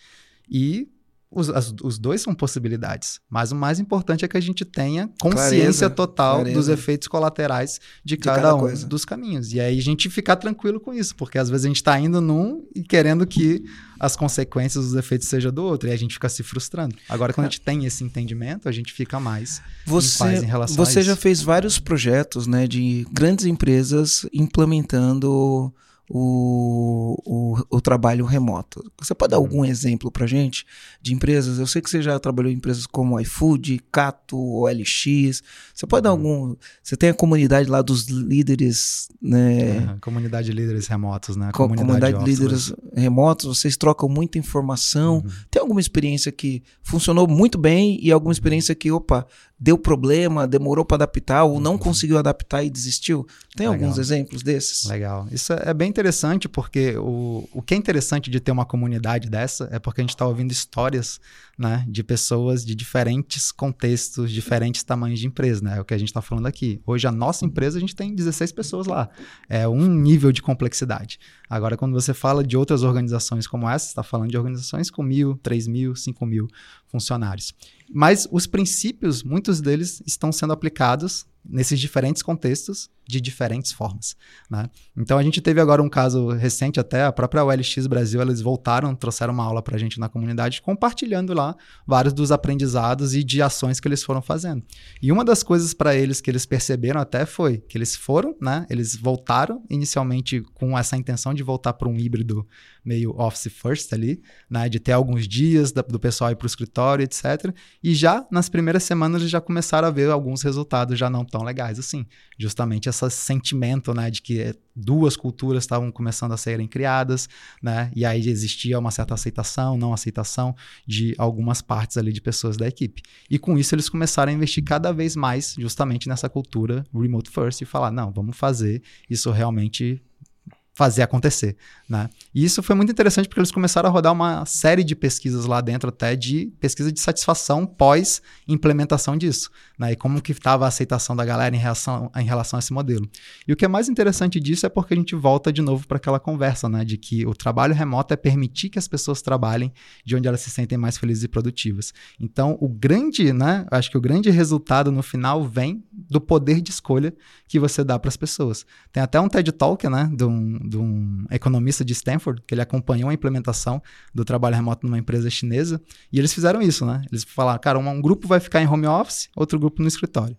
E os, as, os dois são possibilidades, mas o mais importante é que a gente tenha consciência clareza, total clareza. dos efeitos colaterais de, de cada, cada, um coisa. dos caminhos. E aí a gente ficar tranquilo com isso, porque às vezes a gente está indo num e querendo que as consequências, os efeitos sejam do outro, e a gente fica se frustrando. Agora, quando a gente tem esse entendimento, a gente fica mais você, em em relação você a isso. Você já fez vários projetos né, de grandes empresas implementando o, o, o, trabalho remoto. Você pode dar uhum. algum exemplo para gente de empresas? Eu sei que você já trabalhou em empresas como iFood, Cato, OLX. Você pode dar uhum. algum. Você tem a comunidade lá dos líderes, né? Uhum, comunidade de líderes remotos, né? Comunidade, comunidade de líderes remotos. Vocês trocam muita informação. Uhum. Tem alguma experiência que funcionou muito bem e alguma experiência que, opa, deu problema, demorou para adaptar ou não uhum. conseguiu adaptar e desistiu? Tem Legal. alguns exemplos desses? Legal. Isso é bem interessante porque o, o que é interessante de ter uma comunidade dessa é porque a gente está ouvindo histórias né, de pessoas de diferentes contextos, diferentes tamanhos de empresa, né? É o que a gente está falando aqui. Hoje a nossa empresa a gente tem 16 pessoas lá. É um nível de complexidade. Agora, quando você fala de outras organizações como essa, você está falando de organizações com mil, três mil, cinco mil funcionários. Mas os princípios, muitos deles estão sendo aplicados nesses diferentes contextos de diferentes formas. Né? Então a gente teve agora um caso recente, até a própria OLX Brasil, eles voltaram, trouxeram uma aula para a gente na comunidade, compartilhando lá vários dos aprendizados e de ações que eles foram fazendo. E uma das coisas para eles que eles perceberam até foi que eles foram, né? Eles voltaram inicialmente com essa intenção de voltar para um híbrido meio office first ali, né? De ter alguns dias do pessoal ir para o escritório, etc. E já nas primeiras semanas já começaram a ver alguns resultados já não tão legais assim. Justamente esse sentimento, né, de que duas culturas estavam começando a serem criadas, né, e aí existia uma certa aceitação, não aceitação de algumas partes ali de pessoas da equipe. E com isso eles começaram a investir cada vez mais justamente nessa cultura remote first e falar, não, vamos fazer isso realmente fazer acontecer, né? E isso foi muito interessante porque eles começaram a rodar uma série de pesquisas lá dentro até de pesquisa de satisfação pós implementação disso, né? E como que estava a aceitação da galera em relação, em relação a esse modelo. E o que é mais interessante disso é porque a gente volta de novo para aquela conversa, né? De que o trabalho remoto é permitir que as pessoas trabalhem de onde elas se sentem mais felizes e produtivas. Então, o grande, né? Acho que o grande resultado no final vem do poder de escolha que você dá para as pessoas. Tem até um TED Talk, né? De um, de um economista de Stanford, que ele acompanhou a implementação do trabalho remoto numa empresa chinesa, e eles fizeram isso, né? Eles falaram, cara, um, um grupo vai ficar em home office, outro grupo no escritório.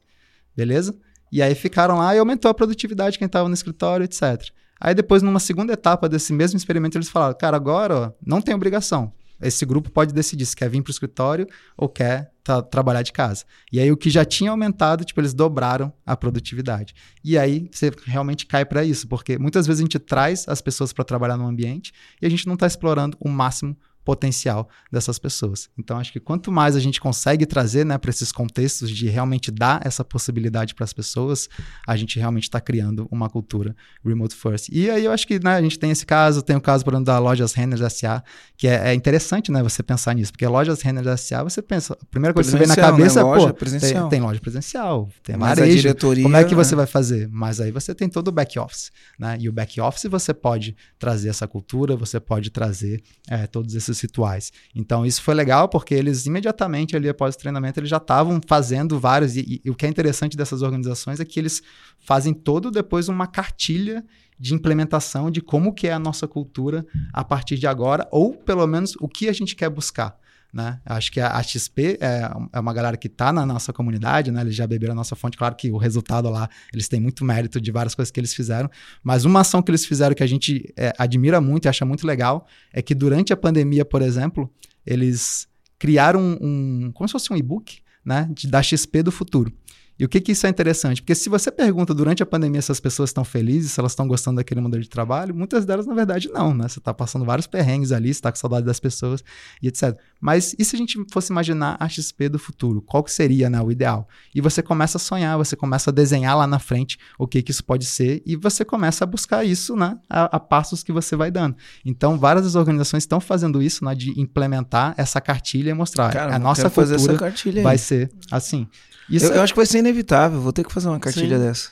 Beleza? E aí ficaram lá e aumentou a produtividade de quem estava no escritório, etc. Aí depois, numa segunda etapa desse mesmo experimento, eles falaram, cara, agora ó, não tem obrigação. Esse grupo pode decidir se quer vir para o escritório ou quer trabalhar de casa. E aí o que já tinha aumentado, tipo, eles dobraram a produtividade. E aí você realmente cai para isso, porque muitas vezes a gente traz as pessoas para trabalhar no ambiente e a gente não está explorando o máximo potencial dessas pessoas. Então, acho que quanto mais a gente consegue trazer né, para esses contextos de realmente dar essa possibilidade para as pessoas, a gente realmente está criando uma cultura remote first. E aí eu acho que né, a gente tem esse caso, tem o caso, por exemplo, da Lojas Renner SA, que é, é, interessante né, você pensar nisso, porque Lojas Renner SA, você pensa, a primeira coisa que você vê na cabeça né? loja é, pô. Tem, tem, loja presencial, tem Mas varejo, diretoria, como é que você né? vai fazer? Mas aí você tem todo o back office, né? E o back office você pode trazer essa cultura, você pode trazer é, todos esses muitos rituais. Então isso foi legal porque eles imediatamente ali após o treinamento eles já estavam fazendo vários e, e, o que é interessante dessas organizações é que eles fazem todo depois uma cartilha de implementação de como que é a nossa cultura a partir de agora ou pelo menos o que a gente quer buscar. Né? Acho que a, XP é, é, uma galera que está na nossa comunidade, né? Eles já beberam a nossa fonte. Claro que o resultado lá, eles têm muito mérito de várias coisas que eles fizeram. Mas uma ação que eles fizeram que a gente é, admira muito e acha muito legal é que durante a pandemia, por exemplo, eles criaram um, um como se fosse um e-book, né? De, da XP do futuro. E o que, que isso é interessante? Porque se você pergunta durante a pandemia se as pessoas estão felizes, se elas estão gostando daquele modelo de trabalho, muitas delas, na verdade, não, né? Você está passando vários perrengues ali, você está com saudade das pessoas e etc. Mas e se a gente fosse imaginar a XP do futuro? Qual que seria né, o ideal? E você começa a sonhar, você começa a desenhar lá na frente o que, que isso pode ser e você começa a buscar isso né, a, a passos que você vai dando. Então, várias das organizações estão fazendo isso, né, de implementar essa cartilha e mostrar Cara, a nossa cultura vai ser assim. Isso eu, é... eu, acho que vai ser inevitável. Vou ter que fazer uma cartilha Sim. dessa.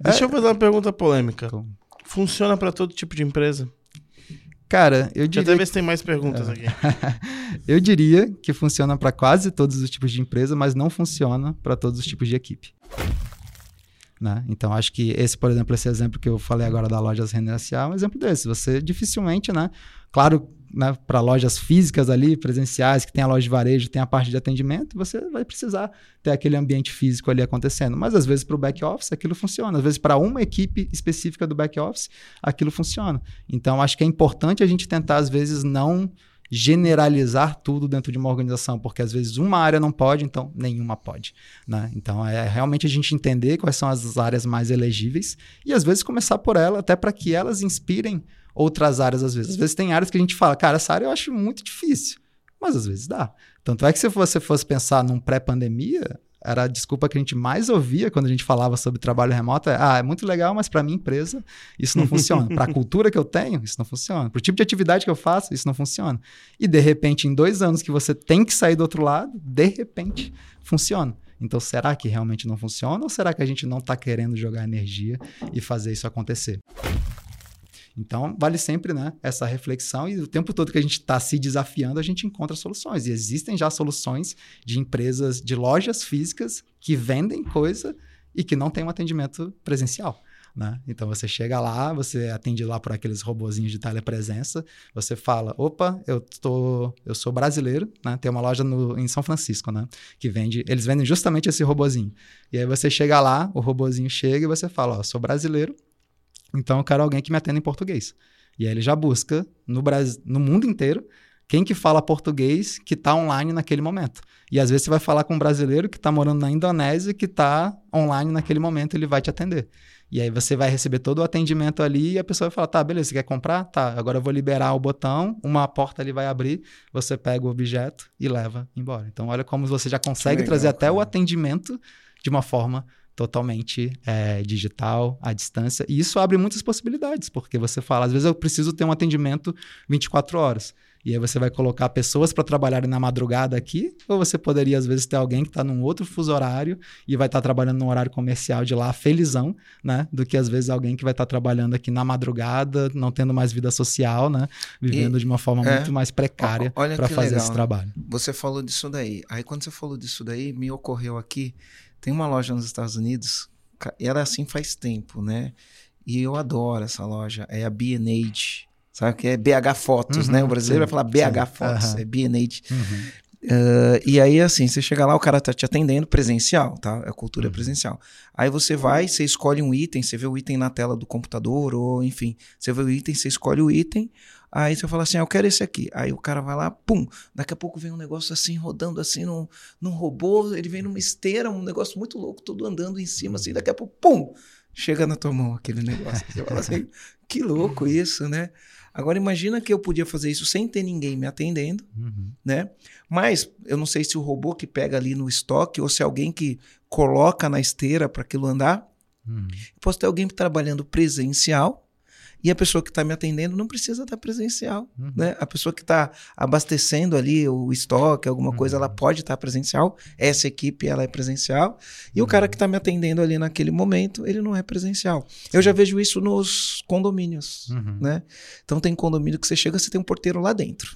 Deixa é... eu fazer uma pergunta polêmica. Funciona para todo tipo de empresa? Cara, eu diria. Deixa eu ver se tem mais perguntas é. aqui. eu diria que funciona para quase todos os tipos de empresa, mas não funciona para todos os tipos de equipe. Né? Então, acho que esse, por exemplo, esse exemplo que eu falei agora da loja residencial é um exemplo desse. Você dificilmente, né? Claro, né, para lojas físicas ali, presenciais, que tem a loja de varejo, tem a parte de atendimento, você vai precisar ter aquele ambiente físico ali acontecendo. Mas às vezes para o back office aquilo funciona, às vezes para uma equipe específica do back office aquilo funciona. Então acho que é importante a gente tentar às vezes não generalizar tudo dentro de uma organização, porque às vezes uma área não pode, então nenhuma pode. Né? Então é realmente a gente entender quais são as áreas mais elegíveis e às vezes começar por ela, até para que elas inspirem outras áreas às vezes. Às vezes tem áreas que a gente fala, cara, essa área eu acho muito difícil, mas às vezes dá. Tanto é que se você fosse pensar num pré-pandemia, era a desculpa que a gente mais ouvia quando a gente falava sobre trabalho remoto é, ah, é muito legal, mas para minha empresa isso não funciona. para a cultura que eu tenho, isso não funciona. Para o tipo de atividade que eu faço, isso não funciona. E de repente, em dois anos que você tem que sair do outro lado, de repente funciona. Então, será que realmente não funciona ou será que a gente não está querendo jogar energia e fazer isso acontecer? Então, vale sempre né, essa reflexão e o tempo todo que a gente está se desafiando, a gente encontra soluções. E existem já soluções de empresas, de lojas físicas que vendem coisa e que não tem um atendimento presencial. Né? Então você chega lá, você atende lá por aqueles robozinhos de telepresença, você fala, opa, eu tô, eu sou brasileiro, né? Tem uma loja no, em São Francisco, né? Que vende, eles vendem justamente esse robozinho. E aí você chega lá, o robozinho chega e você fala, ó, sou brasileiro, então eu quero alguém que me atenda em português. E aí ele já busca no, Brasil, no mundo inteiro quem que fala português que está online naquele momento. E às vezes você vai falar com um brasileiro que está morando na Indonésia que está online naquele momento, ele vai te atender. E aí você vai receber todo o atendimento ali e a pessoa vai falar: tá, beleza, você quer comprar? Tá, agora eu vou liberar o botão, uma porta ali vai abrir, você pega o objeto e leva embora. Então, olha como você já consegue legal, trazer até cara. o atendimento de uma forma totalmente é, digital, à distância. E isso abre muitas possibilidades, porque você fala, às vezes eu preciso ter um atendimento 24 horas. E aí você vai colocar pessoas para trabalharem na madrugada aqui, ou você poderia, às vezes, ter alguém que está num outro fuso horário e vai estar tá trabalhando no horário comercial de lá, felizão, né? Do que, às vezes, alguém que vai estar tá trabalhando aqui na madrugada, não tendo mais vida social, né? Vivendo e, de uma forma é, muito mais precária para fazer legal, esse trabalho. Você falou disso daí. Aí, quando você falou disso daí, me ocorreu aqui tem uma loja nos Estados Unidos, era assim faz tempo, né? E eu adoro essa loja, é a B&H, sabe que é BH Fotos, uhum, né? O brasileiro sim, vai falar BH sim, Fotos, uhum. é B&H. Uhum. Uh, e aí, assim, você chega lá, o cara tá te atendendo presencial, tá? A cultura é uhum. presencial. Aí você vai, você escolhe um item, você vê o item na tela do computador, ou enfim, você vê o item, você escolhe o item, Aí você fala assim, ah, eu quero esse aqui. Aí o cara vai lá, pum, daqui a pouco vem um negócio assim, rodando assim num, num robô, ele vem numa esteira, um negócio muito louco, todo andando em cima, assim, daqui a pouco, pum, chega na tua mão aquele negócio. Você fala assim, que louco isso, né? Agora imagina que eu podia fazer isso sem ter ninguém me atendendo, uhum. né? Mas eu não sei se o robô que pega ali no estoque ou se alguém que coloca na esteira para aquilo andar. Uhum. Posso ter alguém trabalhando presencial, e a pessoa que está me atendendo não precisa estar presencial. Uhum. Né? A pessoa que está abastecendo ali o estoque, alguma uhum. coisa, ela pode estar presencial. Essa equipe ela é presencial. E uhum. o cara que está me atendendo ali naquele momento, ele não é presencial. Eu já vejo isso nos condomínios. Uhum. Né? Então tem condomínio que você chega, você tem um porteiro lá dentro.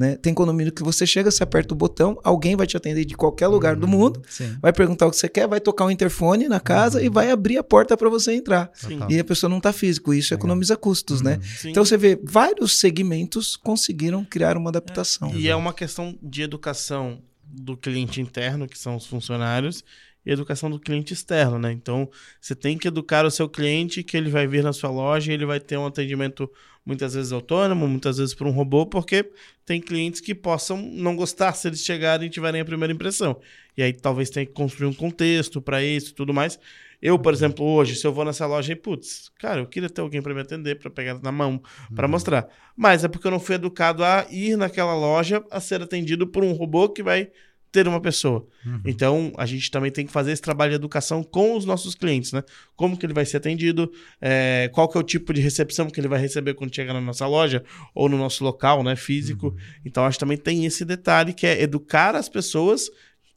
Uhum. Né? Tem condomínio que você chega, você aperta o botão, alguém vai te atender de qualquer lugar do Uhum, mundo, Sim. vai perguntar o que você quer, vai tocar um interfone na casa e vai abrir a porta para você entrar. Sim. E a pessoa não está físico, isso economiza custos, né? Uhum. Sim. Então você vê, vários segmentos conseguiram criar uma adaptação. E é uma questão de educação do cliente interno, que são os funcionários, educação do cliente externo, né? Então, você tem que educar o seu cliente que ele vai vir na sua loja e ele vai ter um atendimento muitas vezes autônomo, muitas vezes por um robô, porque tem clientes que possam não gostar se eles chegarem e tiverem a primeira impressão. E aí talvez tenha que construir um contexto para isso e tudo mais. Eu, por exemplo, hoje, se eu vou nessa loja e, putz, cara, eu queria ter alguém para me atender, para pegar na mão, para mostrar. Mas é porque eu não fui educado a ir naquela loja a ser atendido por um robô que vai ter uma pessoa. Uhum. Então, a gente também tem que fazer esse trabalho de educação com os nossos clientes, né? Como que ele vai ser atendido, é, qual que é o tipo de recepção que ele vai receber quando chega na nossa loja ou no nosso local, né, físico. Então, acho que também tem esse detalhe que é educar as pessoas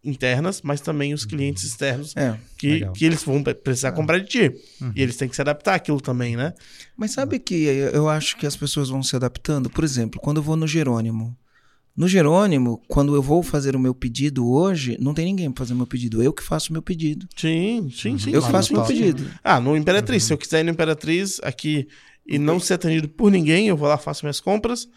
internas, mas também os clientes externos É. que, Legal. que eles vão pre- precisar comprar de ti. Uhum. E eles têm que se adaptar àquilo também, né? Mas sabe que eu acho que as pessoas vão se adaptando? Por exemplo, quando eu vou no Jerônimo. No Jerônimo, quando eu vou fazer o meu pedido hoje, não tem ninguém para fazer o meu pedido. Eu que faço o meu pedido. Sim, sim, sim. eu que faço o meu pedido. Ah, no Imperatriz. Se eu quiser ir no Imperatriz aqui e não ser atendido por ninguém, eu vou lá, faço minhas compras,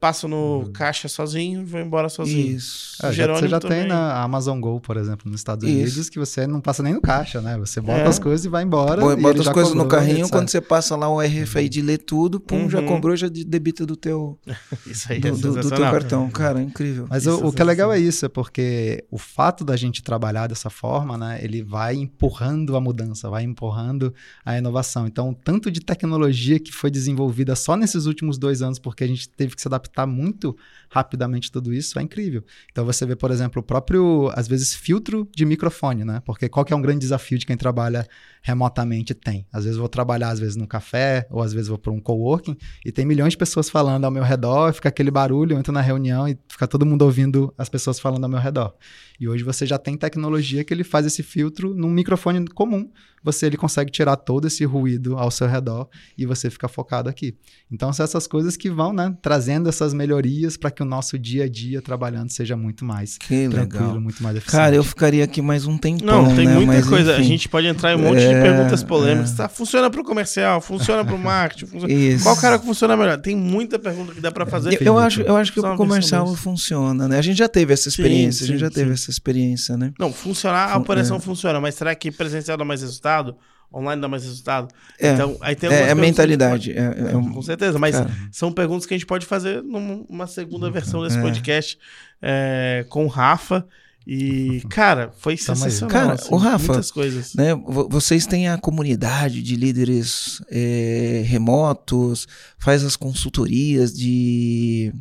passo no caixa sozinho e vou embora sozinho. Isso. É, já- você já também. tem na Amazon Go, por exemplo, nos Estados Isso. Unidos, que você não passa nem no caixa, né? Você bota É. as coisas e vai embora. Bo- e Bota as já coisas no carrinho, quando você passa lá o RFID lê tudo, pum, já Uhum. cobrou, já de- debita do teu, Isso aí do, é do- do teu cartão. Cara, é incrível. Mas Isso o, é o que é legal é isso, é porque o fato da gente trabalhar dessa forma, né, ele vai empurrando a mudança, vai empurrando a inovação. Então, tanto de tecnologia que foi desenvolvida só nesses últimos dois anos, porque a gente teve que se adaptar muito rapidamente tudo isso, é incrível. Então, você vê, por exemplo, o próprio, às vezes, filtro de microfone, né? Porque qual que é um grande desafio de quem trabalha remotamente tem? Às vezes vou trabalhar, às vezes, num café, ou às vezes vou para um coworking, e tem milhões de pessoas falando ao meu redor, fica aquele barulho, eu entro na reunião e fica todo mundo ouvindo as pessoas falando ao meu redor. E hoje você já tem tecnologia que ele faz esse filtro num microfone comum. Você ele consegue tirar todo esse ruído ao seu redor e você fica focado aqui. Então são essas coisas que vão, né, trazendo essas melhorias para que o nosso dia a dia trabalhando seja muito mais Que tranquilo, legal. muito mais eficiente. Cara, eu ficaria aqui mais um tempão, Não, tem né? muita Mas, coisa. A enfim. gente pode entrar em um monte de É, perguntas polêmicas. é. Tá? Funciona pro comercial, funciona pro marketing. Funciona... Qual cara que funciona melhor? Tem muita pergunta que dá pra fazer. Eu, eu acho, eu acho que o comercial funciona, né? A gente já teve essa Sim, experiência, a sim, gente já teve sim. essa experiência, né? Não, funcionar, a Fun- operação é. funciona, mas será que presencial dá mais resultado? Online dá mais resultado? É, Então, aí tem é, é mentalidade. É, é um- pode- Com certeza, mas Cara. são perguntas que a gente pode fazer numa segunda versão desse É. podcast é, com o Rafa. E, cara, foi aí. sensacional. Cara, assim, ô, Rafa, Muitas coisas. né? Vo- Vocês têm a comunidade de líderes é, remotos, faz as consultorias de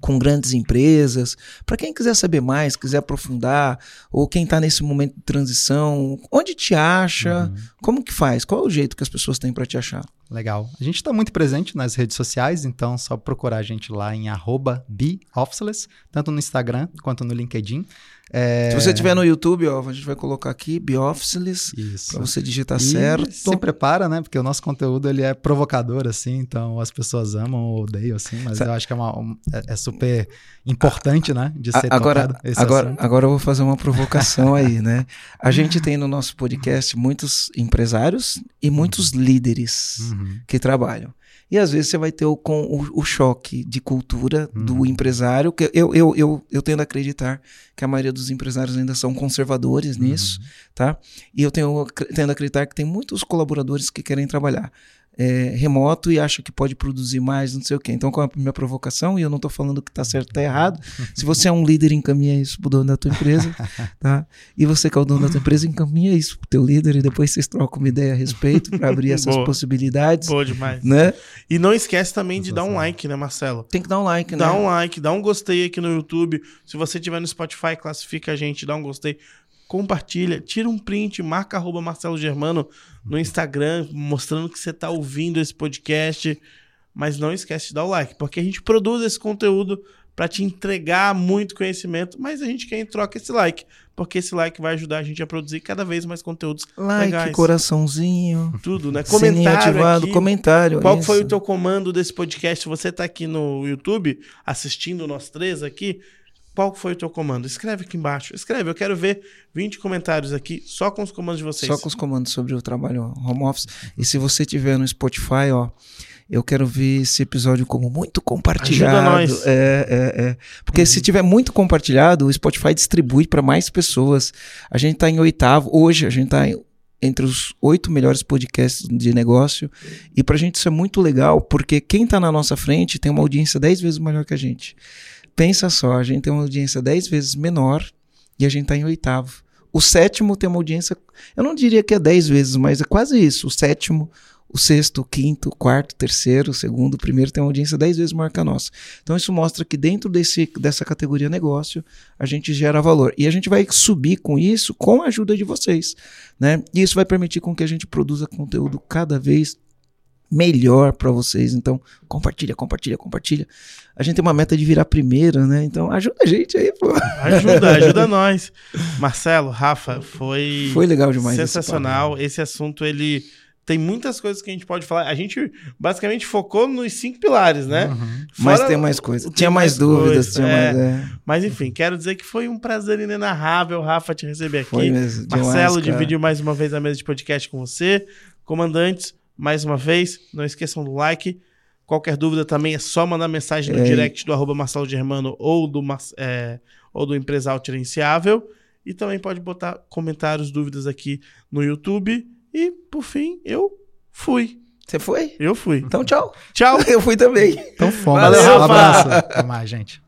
com grandes empresas. Para quem quiser saber mais, quiser aprofundar, ou quem está nesse momento de transição, onde te acha? Uhum. Como que faz? Qual é o jeito que as pessoas têm para te achar? Legal. A gente está muito presente nas redes sociais, então é só procurar a gente lá em arroba tanto no Instagram quanto no LinkedIn. É, Se você tiver no YouTube, ó, a gente vai colocar aqui Isso. para você digitar E certo. se prepara, né? Porque o nosso conteúdo ele é provocador, assim, então as pessoas amam ou odeiam, assim, mas eu acho que é, uma, um- é- é super importante, né? De ser agora, agora, assunto. agora eu vou fazer uma provocação aí, né? A gente tem no nosso podcast muitos empresários e muitos líderes Uhum. que trabalham. E às vezes você vai ter o, com, o, o choque de cultura do Uhum. empresário, que eu, eu, eu, eu tendo a acreditar que a maioria dos empresários ainda são conservadores Uhum. nisso, tá? E eu tenho, tendo a acreditar que tem muitos colaboradores que querem trabalhar é, remoto e acham que pode produzir mais, não sei o quê. Então, qual é a minha provocação? E eu não estou falando que está certo ou tá errado. Se você é um líder, encaminha isso pro dono da tua empresa, tá? E você que é o dono da tua empresa, encaminha isso pro teu líder e depois vocês trocam uma ideia a respeito para abrir essas Boa. possibilidades, Boa demais. né? E não esquece também de dar um like, né, Marcelo? Tem que dar um like, né? Dá um like, dá um gostei aqui no YouTube. Se você tiver no Spotify, classifica a gente, dá um gostei. Compartilha, tira um print, marca arroba Marcelo Germano no Instagram, mostrando que você está ouvindo esse podcast. Mas não esquece de dar o like, porque a gente produz esse conteúdo para te entregar muito conhecimento, mas a gente quer em troca esse like, porque esse like vai ajudar a gente a produzir cada vez mais conteúdos like, legais. coraçãozinho, tudo, né? Comentário ativado, aqui. comentário. Qual isso. foi o teu comando desse podcast? Se você tá aqui no YouTube assistindo nós três aqui, qual foi o teu comando? Escreve aqui embaixo. Escreve, eu quero ver 20 comentários aqui só com os comandos de vocês. Só com os comandos sobre o trabalho home office. E se você tiver no Spotify, ó, eu quero ver esse episódio como muito compartilhado. Ajuda nós. É, é, é. Porque uhum. se tiver muito compartilhado, o Spotify distribui para mais pessoas. A gente está em oitavo, hoje a gente está entre os oito melhores podcasts de negócio. E para a gente isso é muito legal, porque quem está na nossa frente tem uma audiência dez vezes maior que a gente. Pensa só, a gente tem uma audiência dez vezes menor e a gente está em oitavo. O sétimo tem uma audiência, eu não diria que é dez vezes, mas é quase isso. O sétimo, o sexto, o quinto, o quarto, o terceiro, o segundo, o primeiro tem uma audiência dez vezes maior que a nossa. Então isso mostra que dentro desse, dessa categoria negócio a gente gera valor. E a gente vai subir com isso com a ajuda de vocês. Né? E isso vai permitir com que a gente produza conteúdo cada vez melhor para vocês. Então, compartilha, compartilha, compartilha. A gente tem uma meta de virar primeira, né? Então, ajuda a gente aí, pô. Ajuda, ajuda nós. Marcelo, Rafa, foi Foi legal demais sensacional. Esse, esse assunto ele tem muitas coisas que a gente pode falar. A gente basicamente focou nos cinco pilares, né? Uhum. Mas tem mais coisas. Tinha mais, mais dúvidas. Tinha é. mais, é. Mas enfim, quero dizer que foi um prazer inenarrável, Rafa, te receber aqui. Foi mesmo. Marcelo demais, dividiu mais uma vez a mesa de podcast com você. Comandantes, mais uma vez, não esqueçam do like. Qualquer dúvida também é só mandar mensagem no é. direct do arroba Marcelo Germano ou do, é, ou do Empresal Gerenciável. E também pode botar comentários, dúvidas aqui no YouTube. E, por fim, eu fui. Você foi? Eu fui. Então, tchau. Tchau. Eu fui também. Então, fomos. Valeu, um abraço. Até mais, gente.